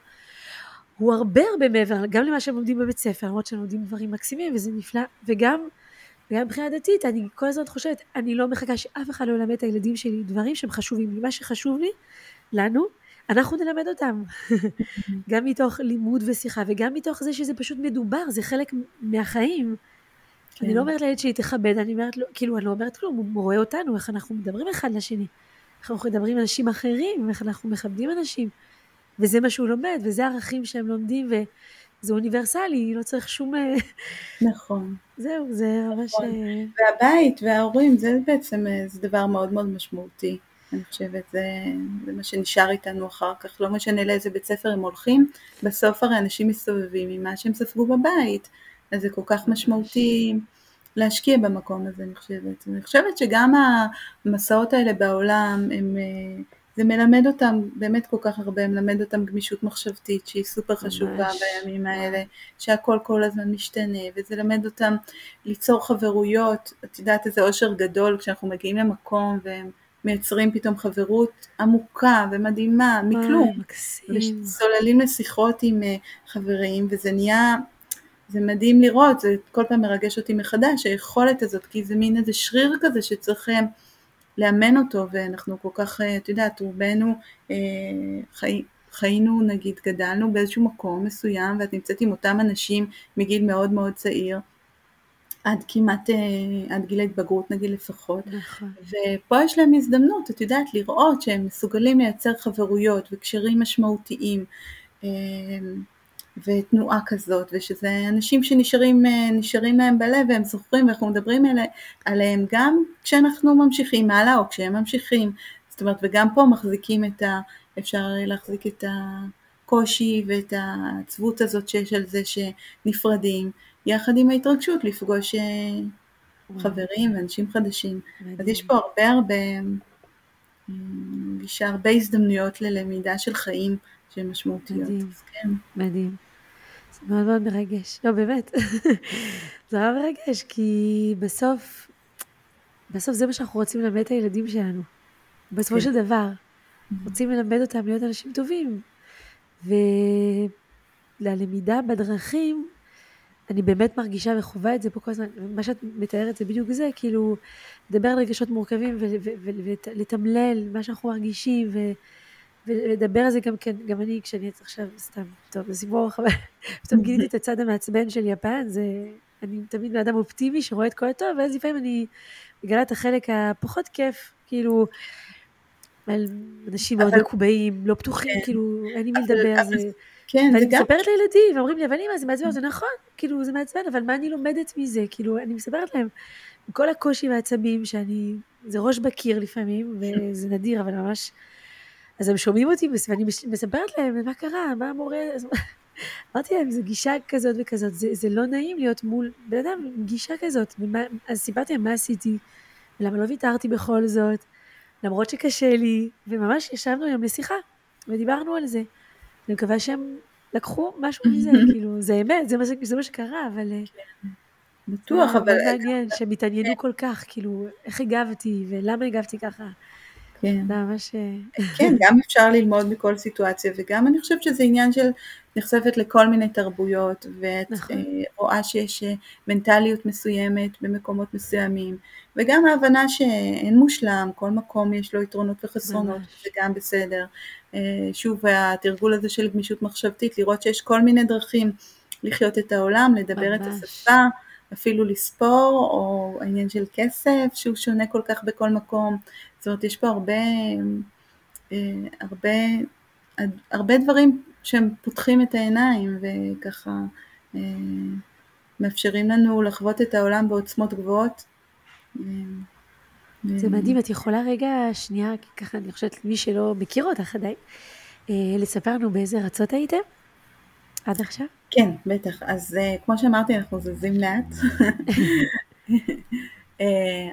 הוא הרבה הרבה מעבר, גם למה שהם לומדים בבית ספר, למרות שהם לומדים דברים מקסימים וזה נפלא, וגם, וגם מבחינה דתית, אני כל הזמן חושבת, אני לא מחכה שאף אחד לא ילמד את הילדים שלי דברים שהם חשובים לי, מה שחשוב לי, לנו, אנחנו נלמד אותם, [laughs] גם מתוך לימוד ושיחה, וגם מתוך זה שזה פשוט מדובר, זה חלק מהחיים. כן. אני לא אומרת לילד שלי תכבד, אני אומרת לו, כאילו, אני לא אומרת כלום, הוא רואה אותנו, איך אנחנו מדברים אחד לשני, איך אנחנו מדברים עם אנשים אחרים, איך אנחנו מכבדים אנשים. וזה מה שהוא לומד, וזה הערכים שהם לומדים, וזה אוניברסלי, לא צריך שום... אה, נכון. זהו, זה ממש... נכון. אה, והבית וההורים, זה בעצם, אה, זה דבר מאוד מאוד משמעותי. אני חושבת, זה, זה מה שנשאר איתנו אחר כך, לא משנה לאיזה בית ספר הם הולכים, בסוף הרי אנשים מסתובבים עם מה שהם ספגו בבית, אז זה כל כך משמעותי להשקיע במקום הזה, אני חושבת. אני חושבת שגם המסעות האלה בעולם הם זה מלמד אותם באמת כל כך הרבה, מלמד אותם גמישות מחשבתית שהיא סופר חשובה ממש. בימים האלה, שהכל כל הזמן משתנה, וזה למד אותם ליצור חברויות, את יודעת איזה אושר גדול כשאנחנו מגיעים למקום והם מייצרים פתאום חברות עמוקה ומדהימה מכלום, וסוללים לשיחות עם אה, חברים וזה נהיה זה מדהים לראות, זה כל פעם מרגש אותי מחדש, היכולת הזאת, כי זה מין איזה שריר כזה שצריך אה, לאמן אותו, ואנחנו כל כך, אה, את יודעת, רובנו אה, חי, חיינו נגיד, גדלנו באיזשהו מקום מסוים ואת נמצאת עם אותם אנשים מגיל מאוד מאוד צעיר, עד כמעט, אה, עד גיל ההתבגרות נגיד לפחות, נכון. ופה יש להם הזדמנות, את יודעת, לראות שהם מסוגלים לייצר חברויות וקשרים משמעותיים. אה, ותנועה כזאת, ושזה אנשים שנשארים להם בלב והם זוכרים ואנחנו מדברים עליהם גם כשאנחנו ממשיכים הלאה או כשהם ממשיכים, זאת אומרת וגם פה מחזיקים את ה... אפשר להחזיק את הקושי ואת העצבות הזאת שיש על זה שנפרדים, יחד עם ההתרגשות לפגוש אה, חברים ואנשים חדשים. אז יש פה הרבה הרבה, יש הרבה הזדמנויות ללמידה של חיים שהן משמעותיות. מדהים, כן. מדהים. זה מאוד מאוד מרגש. לא, באמת. [laughs] זה נורא מרגש, כי בסוף, בסוף זה מה שאנחנו רוצים ללמד את הילדים שלנו. בסופו כן. של דבר. Mm-hmm. רוצים ללמד אותם להיות אנשים טובים. וללמידה בדרכים, אני באמת מרגישה וחווה את זה פה כל הזמן, מה שאת מתארת זה בדיוק זה, כאילו, לדבר על רגשות מורכבים ולתמלל מה שאנחנו מרגישים, ו... ולדבר על זה גם כן, גם אני כשאני עכשיו, סתם, טוב, זה סיפור רחב, פתאום גיליתי את הצד המעצבן של יפן, זה, אני תמיד בן אדם אופטימי שרואה את כל הטוב, ואז לפעמים אני מגלה את החלק הפחות כיף, כאילו, על אנשים מאוד מקובעים, לא פתוחים, כן. כאילו, אין לי מי לדבר, זה... כן, ואני מספרת לילדים, ואומרים לי, אבל אמא, זה מעצבן, זה נכון, כאילו, זה מעצבן, אבל מה אני לומדת מזה? כאילו, אני מספרת להם, עם כל הקושי והעצבים, שאני, זה ראש בקיר לפעמים, וזה נדיר, אבל ממש... אז הם שומעים אותי ואני מספרת להם מה קרה, מה המורה, [laughs] אמרתי להם, זו גישה כזאת וכזאת, זה, זה לא נעים להיות מול בן אדם עם גישה כזאת, ומה, אז סיפרתי להם מה עשיתי, ולמה לא ויתרתי בכל זאת, למרות שקשה לי, וממש ישבנו היום לשיחה, ודיברנו על זה. אני מקווה שהם לקחו משהו [laughs] מזה, כאילו, זה אמת, זה מה, זה מה שקרה, אבל... אה, בטוח, אבל... זה מעניין שהם התעניינו כל כך, כאילו, איך הגבתי, ולמה הגבתי ככה. כן. אה, כן, גם אפשר ללמוד מכל סיטואציה, וגם אני חושבת שזה עניין של נחשפת לכל מיני תרבויות, ואת נכון. אה, רואה שיש אה, מנטליות מסוימת במקומות מסוימים, וגם ההבנה שאין מושלם, כל מקום יש לו יתרונות וחסרונות, זה גם בסדר. שוב, התרגול הזה של גמישות מחשבתית, לראות שיש כל מיני דרכים לחיות את העולם, לדבר ממש. את השפה. אפילו לספור, או העניין של כסף שהוא שונה כל כך בכל מקום, זאת אומרת יש פה הרבה, אה, הרבה, הרבה דברים שהם פותחים את העיניים וככה אה, מאפשרים לנו לחוות את העולם בעוצמות גבוהות. אה, זה מדהים, את יכולה רגע שנייה, ככה אני חושבת מי שלא מכיר אותך עדיין, לספר לנו באיזה ארצות הייתם עד עכשיו? כן, בטח. אז כמו שאמרתי, אנחנו זזים לאט. [laughs] אה,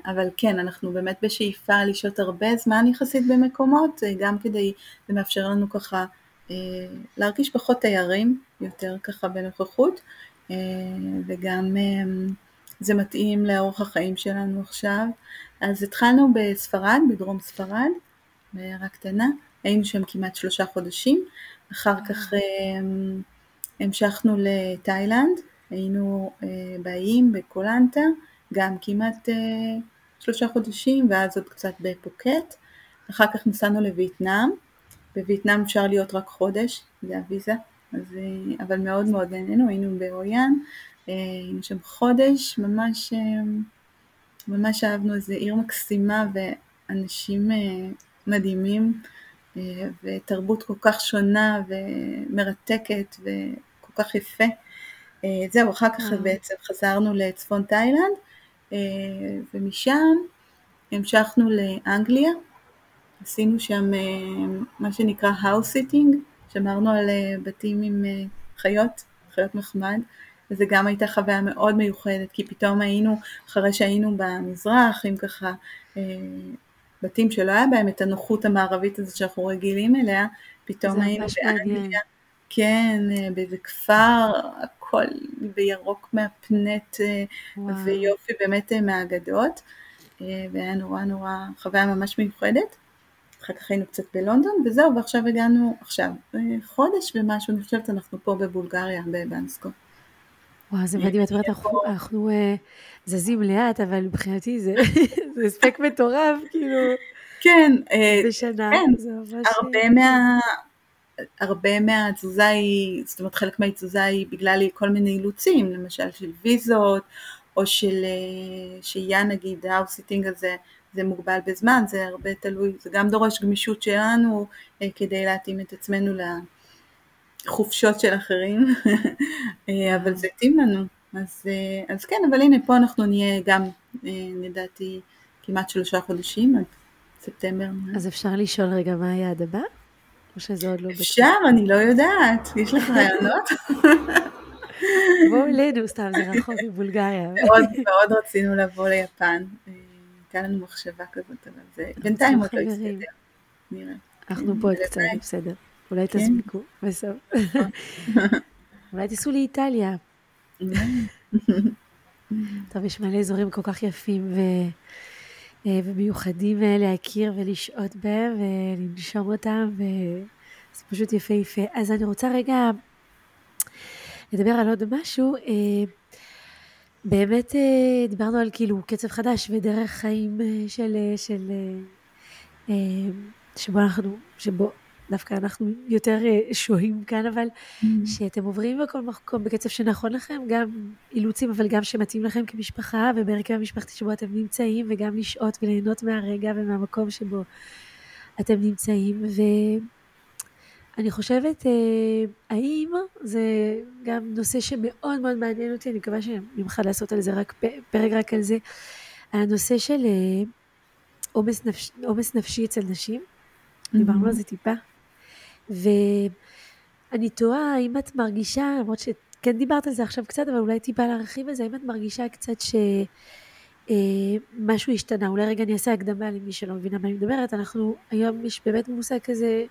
אבל כן, אנחנו באמת בשאיפה לשהות הרבה זמן יחסית במקומות, אה, גם כדי, זה מאפשר לנו ככה אה, להרגיש פחות תיירים, יותר ככה בנוכחות, וגם זה מתאים לאורך החיים שלנו עכשיו. אז התחלנו בספרד, בדרום ספרד, בעיירה קטנה, היינו שם כמעט שלושה חודשים, אחר כך המשכנו לתאילנד, היינו באיים, בקולנטה, גם כמעט אה, שלושה חודשים ואז עוד קצת בפוקט. אחר כך נסענו לווייטנאם, בווייטנאם אפשר להיות רק חודש, זה הוויזה, אז, אה, אבל מאוד מאוד נהנינו, היינו באויאן, אה, היינו שם חודש, ממש, אה, ממש אהבנו איזה עיר מקסימה ואנשים אה, מדהימים אה, ותרבות כל כך שונה ומרתקת וכל כך יפה. אה, זהו, אחר כך בעצם חזרנו לצפון תאילנד אה, ומשם המשכנו לאנגליה, עשינו שם אה, מה שנקרא house sitting, שמרנו על אה, בתים עם חיות, חיות מחמד, וזו גם הייתה חוויה מאוד מיוחדת, כי פתאום היינו, אחרי שהיינו במזרח, עם ככה בתים שלא היה בהם את הנוחות המערבית הזאת שאנחנו רגילים אליה, פתאום היינו באנגליה, כן, באיזה כפר, הכל בירוק מהפנט אה, וואו. ויופי באמת אה, מהאגדות, אה, והיה נורא נורא חוויה ממש מיוחדת. אחר כך היינו קצת בלונדון וזהו, ועכשיו הגענו, עכשיו, חודש ומשהו, אני חושבת אנחנו פה בבולגריה, בבנסקו. וואו, זה מדהים, את אומרת, אנחנו, אנחנו זזים לאט, אבל מבחינתי זה, [laughs] הספק מטורף, כאילו. כן, בשנה, כן, זה ממש... הרבה מה... הרבה מהתזוזה היא, זאת אומרת חלק מהתזוזה היא בגלל כל מיני אילוצים, למשל של ויזות, או של אה, שהייה נגיד, ה house sitting הזה, זה מוגבל בזמן, זה הרבה תלוי, זה גם דורש גמישות שלנו אה, כדי להתאים את עצמנו לחופשות של אחרים, [laughs] אה, אבל זה התאים לנו. אז, אז כן, אבל הנה פה אנחנו נהיה גם, לדעתי, כמעט שלושה חודשים, עד ספטמבר. אז אפשר לשאול רגע מה היעד הבא? או שזה עוד לא בטוח? אפשר, אני לא יודעת. יש לך רעיונות? [laughs] בואו אלינו, סתם, זה רחוק מבולגריה. מאוד מאוד רצינו לבוא ליפן. הייתה לנו מחשבה כזאת, אבל זה בינתיים עוד לא. נראה. אנחנו פה עוד קצת, בסדר. אולי כן. תספיקו בסוף. [laughs] אולי תיסעו לאיטליה. טוב, יש מלא אזורים כל כך יפים אה, ומיוחדים אה, להכיר ולשהות בהם ולנשום אותם, וזה פשוט יפהפה. אז אני רוצה רגע לדבר על עוד משהו. אה, באמת דיברנו על כאילו קצב חדש ודרך חיים של, של שבו אנחנו, שבו דווקא אנחנו יותר אה, שוהים כאן, אבל mm. שאתם עוברים בכל מקום בקצב שנכון לכם, גם אילוצים, אבל גם שמתאים לכם כמשפחה, ובהרכב המשפחתי שבו אתם נמצאים, וגם לשהות וליהנות מהרגע ומהמקום שבו אתם נמצאים. ואני חושבת, אה, האם זה גם נושא שמאוד מאוד מעניין אותי, אני מקווה שממך לעשות על זה רק פרק רק על זה, הנושא של אה, עומס נפש, נפשי אצל נשים. דיברנו על זה טיפה. ואני תוהה אם את מרגישה, למרות שכן דיברת על זה עכשיו קצת, אבל אולי טיפה להרחיב על זה, אם את מרגישה קצת שמשהו אה, השתנה, אולי רגע אני אעשה הקדמה למי שלא מבינה מה אני מדברת, אנחנו, היום יש באמת מושג כזה,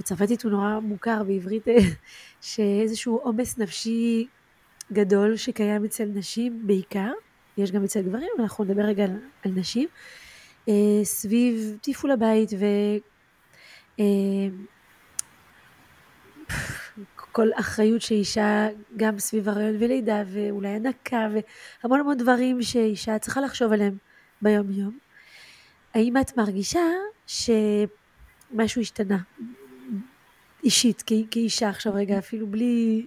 בצרפתית הוא נורא מוכר, בעברית, [laughs] שאיזשהו עומס נפשי גדול שקיים אצל נשים בעיקר, יש גם אצל גברים, אבל אנחנו נדבר רגע על, על נשים, אה, סביב תפעול הבית ו... אה, כל אחריות שאישה גם סביב הרעיון ולידה ואולי הנקה והמון המון דברים שאישה צריכה לחשוב עליהם ביום יום. האם את מרגישה שמשהו השתנה אישית כ- כאישה עכשיו רגע אפילו בלי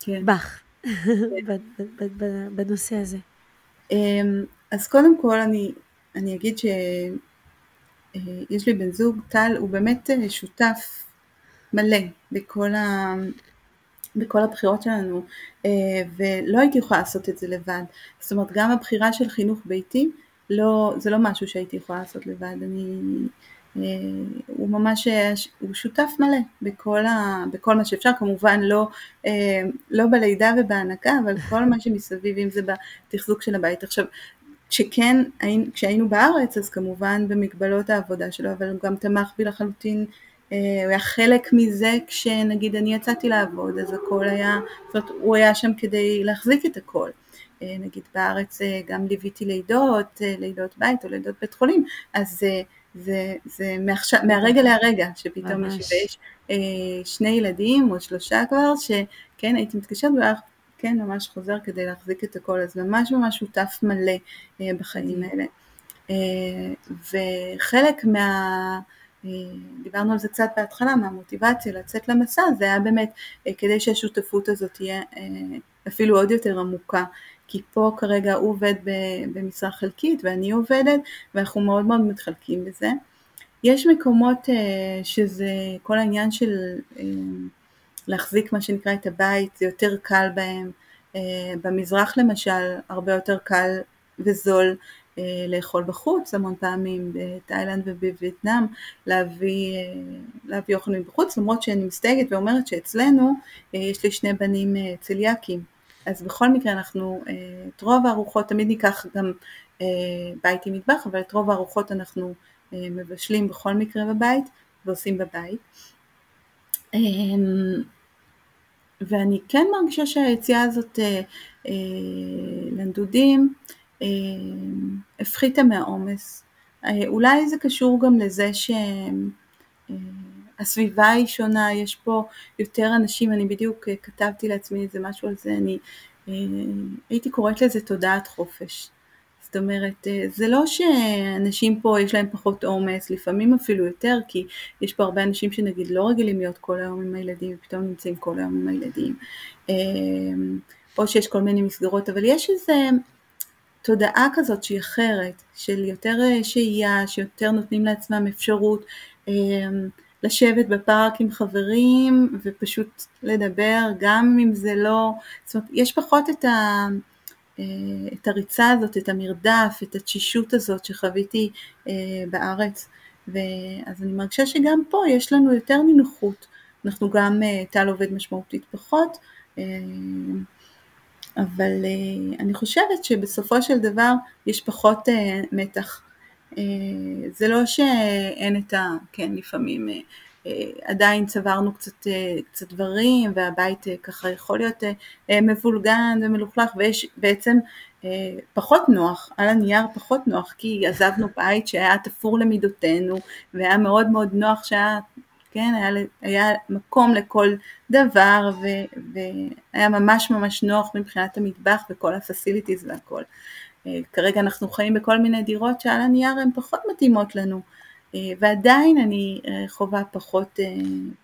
כן. בך. [laughs] בנושא הזה? אמ, אז קודם כל אני, אני אגיד שיש אה, לי בן זוג טל הוא באמת אה, שותף מלא בכל, ה... בכל הבחירות שלנו אה, ולא הייתי יכולה לעשות את זה לבד. זאת אומרת גם הבחירה של חינוך ביתי לא, זה לא משהו שהייתי יכולה לעשות לבד. אני, אה, הוא ממש, הוא שותף מלא בכל, ה, בכל מה שאפשר, כמובן לא, אה, לא בלידה ובהנקה, אבל כל מה שמסביב, אם זה בתחזוק של הבית. עכשיו, כשכן, כשהיינו בארץ, אז כמובן במגבלות העבודה שלו, אבל הוא גם תמך בי לחלוטין הוא היה חלק מזה כשנגיד אני יצאתי לעבוד אז הכל היה, זאת אומרת הוא היה שם כדי להחזיק את הכל. אה, נגיד בארץ אה, גם ליוויתי לידות, לידות בית או לידות בית חולים, אז זה, זה, זה מעכשיו, מהרגע להרגע שפתאום יש שני ילדים או שלושה כבר, שכן הייתי מתקשרת ואומרת כן ממש חוזר כדי להחזיק את הכל, אז ממש ממש שותף מלא בחיים האלה. וחלק מה... אה, דיברנו על זה קצת בהתחלה, מהמוטיבציה לצאת למסע, זה היה באמת אה, כדי שהשותפות הזאת תהיה אה, אפילו עוד יותר עמוקה, כי פה כרגע הוא עובד במשרה חלקית ואני עובדת ואנחנו מאוד מאוד מתחלקים בזה. יש מקומות שזה כל העניין של להחזיק מה שנקרא את הבית, זה יותר קל בהם. במזרח למשל הרבה יותר קל וזול לאכול בחוץ המון פעמים בתאילנד ובווייטנאם להביא, אה, להביא אוכל מבחוץ למרות שאני מסתייגת ואומרת שאצלנו אה, יש לי שני בנים צליאקים. אז בכל מקרה אנחנו את רוב הארוחות תמיד ניקח גם בית עם מטבח אבל את רוב הארוחות אנחנו מבשלים בכל מקרה בבית ועושים בבית. ואני כן מרגישה שהיציאה הזאת לנדודים אה, הפחיתה מהעומס. אה, אולי זה קשור גם לזה שהסביבה אה, היא שונה, יש פה יותר אנשים, אני בדיוק כתבתי לעצמי איזה משהו על זה, אני הייתי קוראת לזה תודעת חופש. זאת אומרת, זה לא שאנשים פה יש להם פחות עומס, לפעמים אפילו יותר, כי יש פה הרבה אנשים שנגיד לא רגילים להיות כל היום עם הילדים, ופתאום נמצאים כל היום עם הילדים, או שיש כל מיני מסגרות, אבל יש איזה תודעה כזאת שהיא אחרת, של יותר שהייה, שיותר נותנים לעצמם אפשרות לשבת בפארק עם חברים ופשוט לדבר, גם אם זה לא, זאת אומרת, יש פחות את, ה, אה, את הריצה הזאת, את המרדף, את התשישות הזאת שחוויתי אה, בארץ, ואז אני מרגישה שגם פה יש לנו יותר נינוחות, אנחנו גם אה, טל עובד משמעותית פחות, אבל אני חושבת שבסופו של דבר יש פחות מתח. אה, זה לא שאין את ה... כן, לפעמים אה, אה, עדיין צברנו קצת, קצת דברים והבית ככה יכול להיות מבולגן ומלוכלך ויש בעצם פחות נוח, על הנייר פחות נוח כי עזבנו בית שהיה תפור למידותינו והיה מאוד מאוד נוח שהיה, כן, היה, היה מקום לכל דבר ו, והיה ממש ממש נוח מבחינת המטבח וכל הפסיליטיז והכל. אה, כרגע אנחנו חיים בכל מיני דירות שעל הנייר הן פחות מתאימות לנו, אה, ועדיין אני אה, חווה פחות,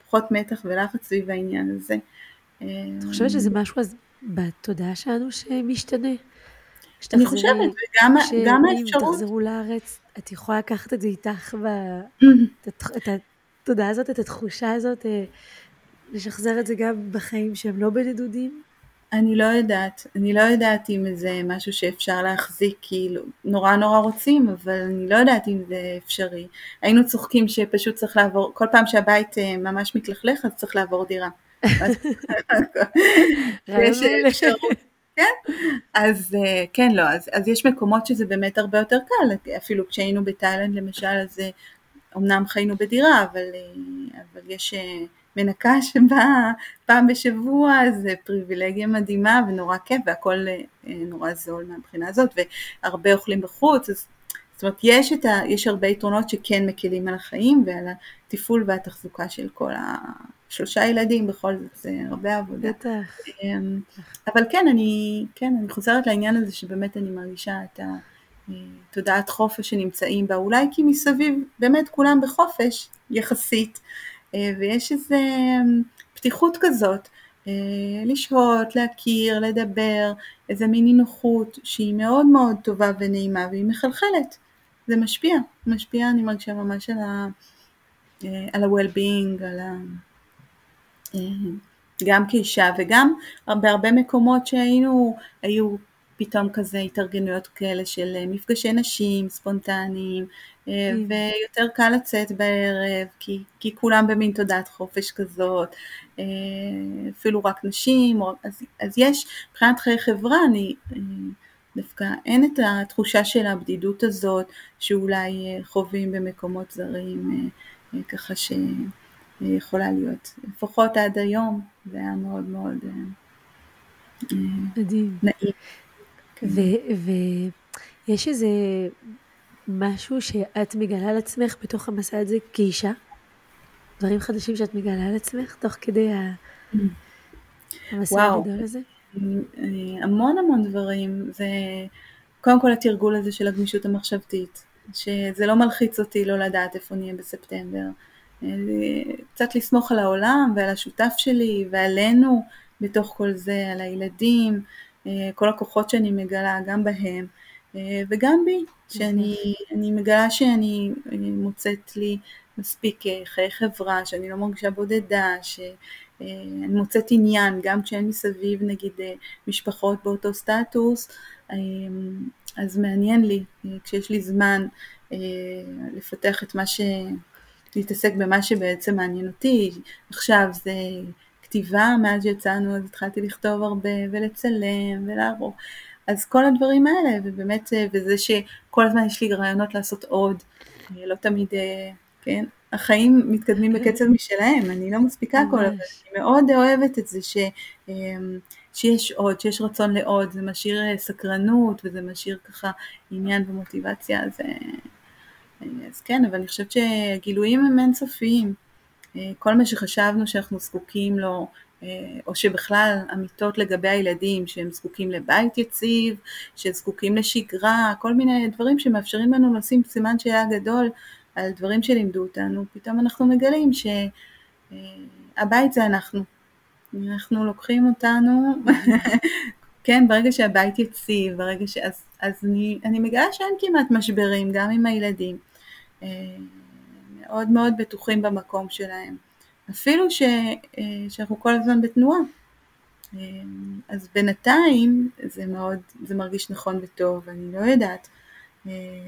פחות מתח ולחץ סביב העניין הזה. אני חושבת שזה משהו אז בתודעה שלנו שמשתנה? אני חושבת, וגם גם האפשרות... שאם תחזרו לארץ, את יכולה לקחת את זה איתך, ב... [clears throat] את התודעה הזאת, את התחושה הזאת, לשחזר את זה גם בחיים שהם לא בנדודים? אני לא יודעת, אני לא יודעת אם זה משהו שאפשר להחזיק, כאילו, נורא נורא רוצים, אבל אני לא יודעת אם זה אפשרי. היינו צוחקים שפשוט צריך לעבור, כל פעם שהבית אה, ממש מתלכלך, אז צריך לעבור דירה. [laughs] יש אפשרות. כן, אז אה, כן, לא, אז, אז יש מקומות שזה באמת הרבה יותר קל, אפילו כשהיינו בתאילנד למשל, אז אמנם אה, חיינו בדירה, אבל, אבל יש מנקה שבאה פעם בשבוע זה פריבילגיה מדהימה ונורא כיף והכל אה, נורא זול מהבחינה הזאת והרבה אוכלים בחוץ אז זאת אומרת יש, ה, יש הרבה יתרונות שכן מקלים על החיים ועל התפעול והתחזוקה של כל השלושה ילדים בכל זאת זה הרבה עבודה. בטח. אמ, אבל כן אני, כן אני חוזרת לעניין הזה שבאמת אני מרגישה את התודעת אה, חופש שנמצאים בה. אולי כי מסביב באמת כולם בחופש יחסית אה, ויש איזו אמ, פתיחות כזאת, אה, לשהות, להכיר, לדבר, איזה מין נינוחות שהיא מאוד מאוד טובה ונעימה והיא מחלחלת, זה משפיע, משפיע אני מרגישה ממש על ה... אה, על ה-well-being, על ה... גם כאישה וגם בהרבה מקומות שהיינו, היו פתאום כזה התארגנויות כאלה של מפגשי נשים ספונטניים, אה, כן. ויותר קל לצאת בערב, כי, כי כולם במין תודעת חופש כזאת, אה, אפילו רק נשים, אז, אז יש, מבחינת חיי חברה, אני אה, דווקא אין את התחושה של הבדידות הזאת שאולי חווים במקומות זרים, ככה שיכולה להיות, לפחות עד היום, זה היה מאוד מאוד מדהים. נעים. ויש איזה משהו שאת מגלה על עצמך בתוך המסע הזה כאישה? דברים חדשים שאת מגלה על עצמך תוך כדי המסע וואו. הגדול הזה? המון המון דברים. זה קודם כל התרגול הזה של הגמישות המחשבתית, שזה לא מלחיץ אותי לא לדעת איפה נהיה בספטמבר. קצת לסמוך על העולם ועל השותף שלי ועלינו בתוך כל זה, על הילדים, כל הכוחות שאני מגלה גם בהם. אה, וגם בי, שאני מגלה שאני מוצאת לי מספיק אה, חיי חברה, שאני לא מרגישה בודדה, שאני אה, מוצאת עניין, גם כשאין מסביב נגיד משפחות באותו סטטוס, אז מעניין לי, כשיש לי זמן לפתח את מה ש... להתעסק במה שבעצם מעניין אותי, עכשיו זה כתיבה, מאז שיצאנו אז התחלתי לכתוב הרבה ולצלם ולערוך, אז כל הדברים האלה, ובאמת, אה, וזה שכל הזמן יש לי רעיונות לעשות עוד, אני לא תמיד, אה, כן, החיים מתקדמים כן. בקצב משלהם, אני לא מספיקה הכל, אבל אני מאוד אוהבת את זה ש, אמ, שיש עוד, שיש רצון לעוד, זה משאיר אה, סקרנות וזה משאיר ככה עניין ומוטיבציה, אז, אז כן, אבל אני חושבת שהגילויים הם אינסופיים, כל מה שחשבנו שאנחנו זקוקים לו, או שבכלל אמיתות לגבי הילדים שהם זקוקים לבית יציב, שזקוקים לשגרה, כל מיני דברים שמאפשרים לנו לשים סימן שאלה גדול על דברים שלימדו אותנו, פתאום אנחנו מגלים שהבית זה אנחנו. אנחנו לוקחים אותנו, [laughs] כן, ברגע שהבית יציב, ברגע ש... אז, אז אני, אני מגלה שאין כמעט משברים, גם עם הילדים. מאוד מאוד בטוחים במקום שלהם. אפילו ש, שאנחנו כל הזמן בתנועה. אז בינתיים זה מאוד, זה מרגיש נכון וטוב, אני לא יודעת.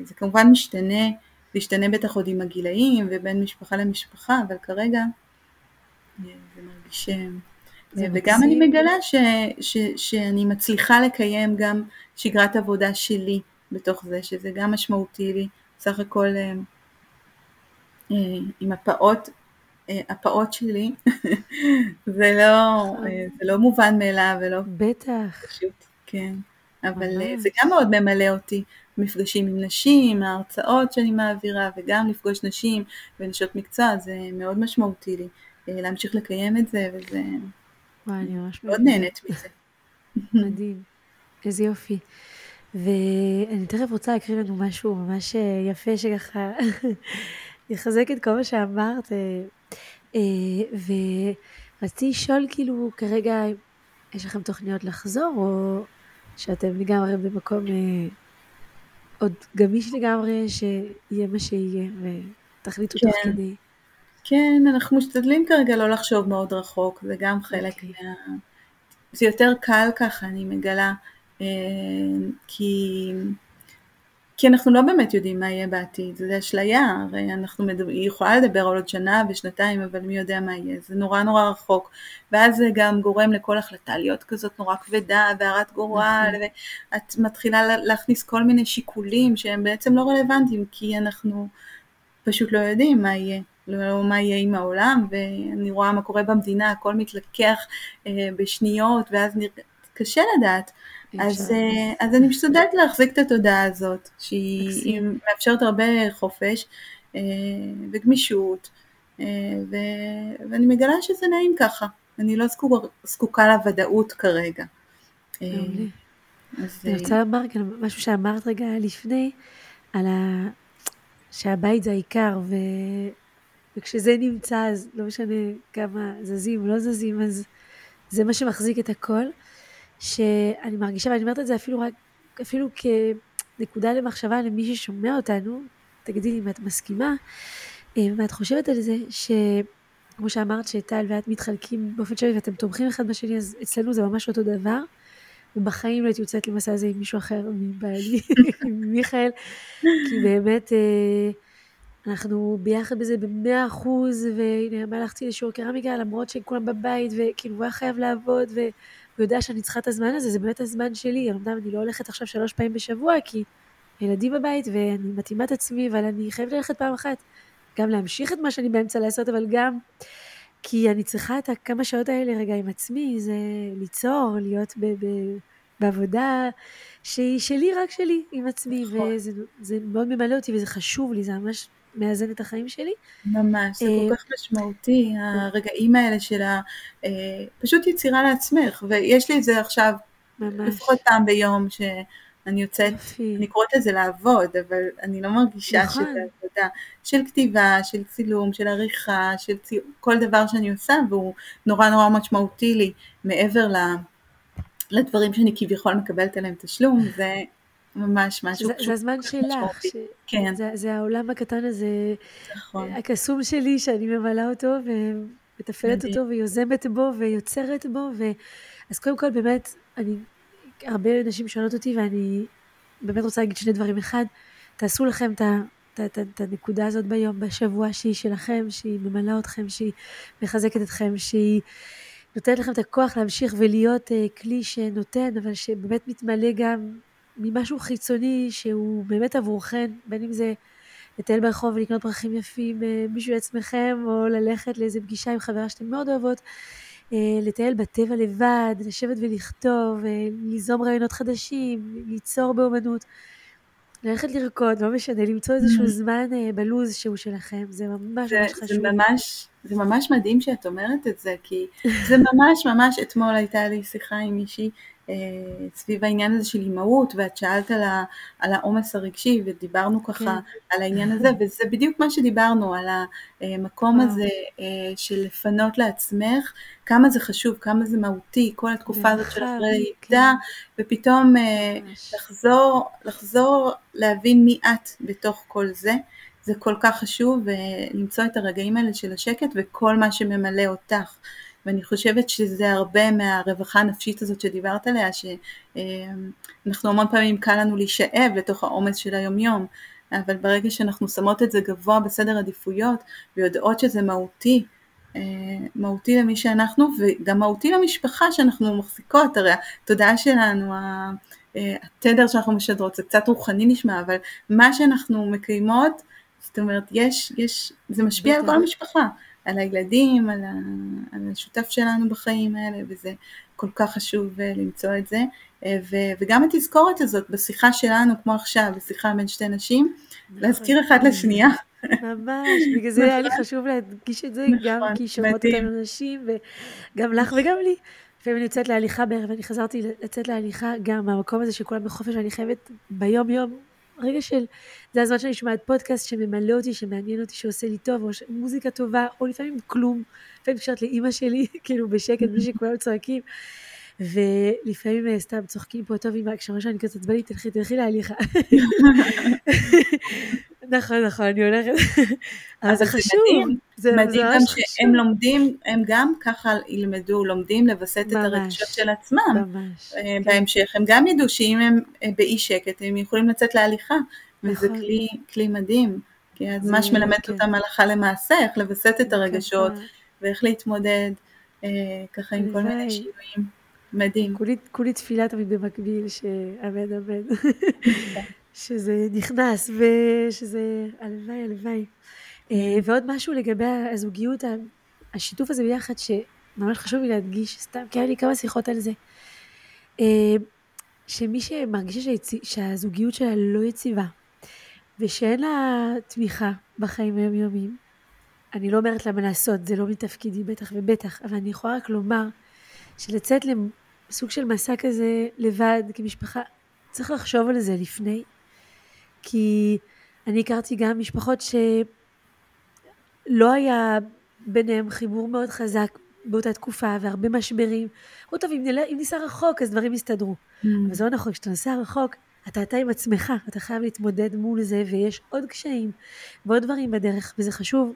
זה כמובן משתנה, זה ישתנה בטח עוד עם הגילאים ובין משפחה למשפחה, אבל כרגע זה מרגיש... זה וגם מקסים. אני מגלה ש, ש, שאני מצליחה לקיים גם שגרת עבודה שלי בתוך זה, שזה גם משמעותי לי, סך הכל אה, עם הפעוט, אה, הפעוט שלי, [laughs] זה, לא, אה, זה לא מובן מאליו ולא בטח. פשוט, כן, אבל ממש. זה גם מאוד ממלא אותי, מפגשים עם נשים, ההרצאות שאני מעבירה וגם לפגוש נשים ונשות מקצוע, זה מאוד משמעותי לי להמשיך לקיים את זה וזה, וואי, אני ממש מאוד נהנית מזה. [laughs] מדהים, איזה יופי. ואני תכף רוצה להקריא לנו משהו ממש יפה שככה יחזק את כל מה שאמרת, אה, אה, ורציתי לשאול כאילו כרגע, יש לכם תוכניות לחזור, או שאתם לגמרי במקום אה, עוד גמיש לגמרי, שיהיה מה שיהיה, ותחליטו כן. תוך כדי. כן, אנחנו משתדלים כרגע לא לחשוב מאוד רחוק, זה גם חלק okay. אוקיי. מה... זה יותר קל ככה, אני מגלה, כי... כי אנחנו לא באמת יודעים מה יהיה בעתיד, זה אשליה, הרי אנחנו מדבר, היא יכולה לדבר על עוד שנה ושנתיים, אבל מי יודע מה יהיה, זה נורא נורא רחוק, ואז זה גם גורם לכל החלטה להיות כזאת נורא כבדה והרת גורל, נכון. ואת מתחילה להכניס כל מיני שיקולים שהם בעצם לא רלוונטיים, כי אנחנו פשוט לא יודעים מה יהיה. לא מה יהיה עם העולם, ואני רואה מה קורה במדינה, הכל מתלקח אה, בשניות, ואז נראה, קשה לדעת. אז, אה, אז אני משתדלת להחזיק את התודעה הזאת, שהיא מאפשרת הרבה חופש אה, וגמישות, אה, ו, ואני מגלה שזה נעים ככה, אני לא זקוק, זקוקה לוודאות כרגע. אני רוצה לומר גם משהו שאמרת רגע לפני, על ה... שהבית זה העיקר, ו... וכשזה נמצא אז לא משנה כמה זזים או לא זזים, אז זה מה שמחזיק את הכל. שאני מרגישה, ואני אומרת את זה אפילו רק, אפילו כנקודה למחשבה למי ששומע אותנו, תגידי לי אם את מסכימה, אה, ומה את חושבת על זה, שכמו שאמרת שטל ואת מתחלקים באופן שווה ואתם תומכים אחד בשני, אז אצלנו זה ממש אותו דבר. ובחיים לא הייתי יוצאת למסע הזה עם מישהו אחר מבעלי, [laughs] עם מיכאל, כי באמת אה, אנחנו ביחד בזה במאה אחוז, והנה הלכתי לשיעור קרמיקה למרות שכולם בבית, וכאילו הוא היה חייב לעבוד, ו... ויודע שאני צריכה את הזמן הזה, זה באמת הזמן שלי, אמנם אני לא הולכת עכשיו שלוש פעמים בשבוע, כי הילדים בבית ואני מתאימה את עצמי, אבל אני חייבת ללכת פעם אחת, גם להמשיך את מה שאני באמצע לעשות, אבל גם כי אני צריכה את הכמה שעות האלה רגע עם עצמי, זה ליצור, להיות ב... ב בעבודה שהיא שלי, רק שלי, עם עצמי, נכון. וזה מאוד ממלא אותי וזה חשוב לי, זה ממש מאזן את החיים שלי. ממש, זה כל אה, כך משמעותי, הרגעים האלה של ה... אה, פשוט יצירה לעצמך, ויש לי את זה עכשיו, ממש. לפחות פעם ביום, שאני יוצאת, אני קוראת לזה לעבוד, אבל אני לא מרגישה נכון. שזה עבודה, של כתיבה, של צילום, של עריכה, של צי... כל דבר שאני עושה, והוא נורא נורא משמעותי לי, מעבר ל... לדברים שאני כביכול מקבלת עליהם תשלום, זה ממש משהו זה, זה הזמן שלך, ש... כן. זה, זה העולם הקטן הזה, נכון. הקסום שלי שאני ממלאה אותו ומתפעלת אותו ויוזמת בו ויוצרת בו, ו... אז קודם כל באמת, אני, הרבה נשים שואלות אותי ואני באמת רוצה להגיד שני דברים. אחד, תעשו לכם את ה... את הנקודה הזאת ביום, בשבוע שהיא שלכם, שהיא ממלאה אתכם, שהיא מחזקת אתכם, שהיא נותנת לכם את הכוח להמשיך ולהיות uh, כלי שנותן, אבל שבאמת מתמלא גם ממשהו חיצוני שהוא באמת עבורכם, בין אם זה לטייל ברחוב ולקנות פרחים יפים אה, בשביל עצמכם, או ללכת לאיזה פגישה עם חברה שאתם מאוד אוהבות, אה, לטייל בטבע לבד, לשבת ולכתוב, אה, ליזום רעיונות חדשים, ליצור באומנות, ללכת לרקוד, לא משנה, למצוא איזשהו mm. זמן אה, בלוז שהוא שלכם, זה ממש זה, ממש חשוב. זה ממש, זה ממש מדהים שאת אומרת את זה, כי זה ממש ממש, אתמול הייתה לי שיחה עם מישהי אה, סביב העניין הזה של אימהות, ואת שאלת על העומס הרגשי, ודיברנו ככה כן. על העניין הזה, וזה בדיוק מה שדיברנו, על המקום הזה אה, של לפנות לעצמך, כמה זה חשוב, כמה זה מהותי, כל התקופה הזאת של אחרי לידה, כן. ופתאום אה, לחזור, לחזור להבין מי את בתוך כל זה. זה כל כך חשוב, ולמצוא את הרגעים האלה של השקט וכל מה שממלא אותך. ואני חושבת שזה הרבה מהרווחה הנפשית הזאת שדיברת עליה, שאנחנו המון פעמים קל לנו להישאב לתוך העומס של היומיום, אבל ברגע שאנחנו שמות את זה גבוה בסדר עדיפויות ויודעות שזה מהותי, אה, מהותי למי שאנחנו וגם מהותי למשפחה שאנחנו מחזיקות, הרי התודעה שלנו, אה, התדר שאנחנו משדרות, זה קצת רוחני נשמע, אבל מה שאנחנו מקיימות, זאת אומרת, יש, יש, זה משפיע על כל המשפחה, על הילדים, על, ה, על השותף שלנו בחיים האלה, וזה כל כך חשוב אה, למצוא את זה. אה, ו, וגם התזכורת הזאת בשיחה שלנו, כמו עכשיו, בשיחה בין שתי נשים, נכון. להזכיר אחת לשנייה. ממש, בגלל זה היה לי נכון. חשוב להדגיש את זה, גם נכון, כי שומעות אותנו נשים, וגם לך וגם לי. לפעמים אני יוצאת להליכה בערב, אני חזרתי לצאת להליכה גם מהמקום הזה שכולם בחופש, ואני חייבת ביום יום רגע של, זה הזמן שאני שומעת פודקאסט שממלא אותי, שמעניין אותי, שעושה לי טוב, או מוזיקה טובה, או לפעמים כלום, לפעמים נשארת לאימא שלי, [laughs] כאילו בשקט, בלי שכולם צועקים, ולפעמים אה, סתם צוחקים פה, טוב אמא, כשאומרים שאני כזאת עצבנית, תלכי, תלכי להליכה. [laughs] נכון, נכון, אני הולכת. אבל זה חשוב. זה מדהים גם שהם לומדים, הם גם ככה ילמדו, לומדים לווסת את הרגשות של עצמם. ממש. אה, כן. בהמשך, הם גם ידעו שאם הם אה, באי שקט, הם יכולים לצאת להליכה. וזה נכון. כלי מדהים. כי את ממש מלמדת כן. אותם הלכה למעשה, איך לווסת את הרגשות, ואיך להתמודד אה, ככה עם כל מיני שינויים. מדהים. כולי תפילה תמיד במקביל, שאמן [laughs] אמן. שזה נכנס ושזה הלוואי הלוואי. אה, ועוד משהו לגבי הזוגיות, השיתוף הזה ביחד שממש חשוב לי להדגיש, סתם כי היה לי כמה שיחות על זה. אה, שמי שמרגישה שהצ... שהזוגיות שלה לא יציבה ושאין לה תמיכה בחיים היומיומיים, אני לא אומרת לה מה לעשות, זה לא מתפקידי בטח ובטח, אבל אני יכולה רק לומר שלצאת לסוג של מסע כזה לבד כמשפחה, צריך לחשוב על זה לפני, כי אני הכרתי גם משפחות שלא היה ביניהם חיבור מאוד חזק באותה תקופה והרבה משברים. הוא טוב, אם, נל... אם ניסע רחוק אז דברים יסתדרו. Mm. אבל זה לא נכון, כשאתה נוסע רחוק, אתה אתה עם עצמך, אתה חייב להתמודד מול זה, ויש עוד קשיים ועוד דברים בדרך, וזה חשוב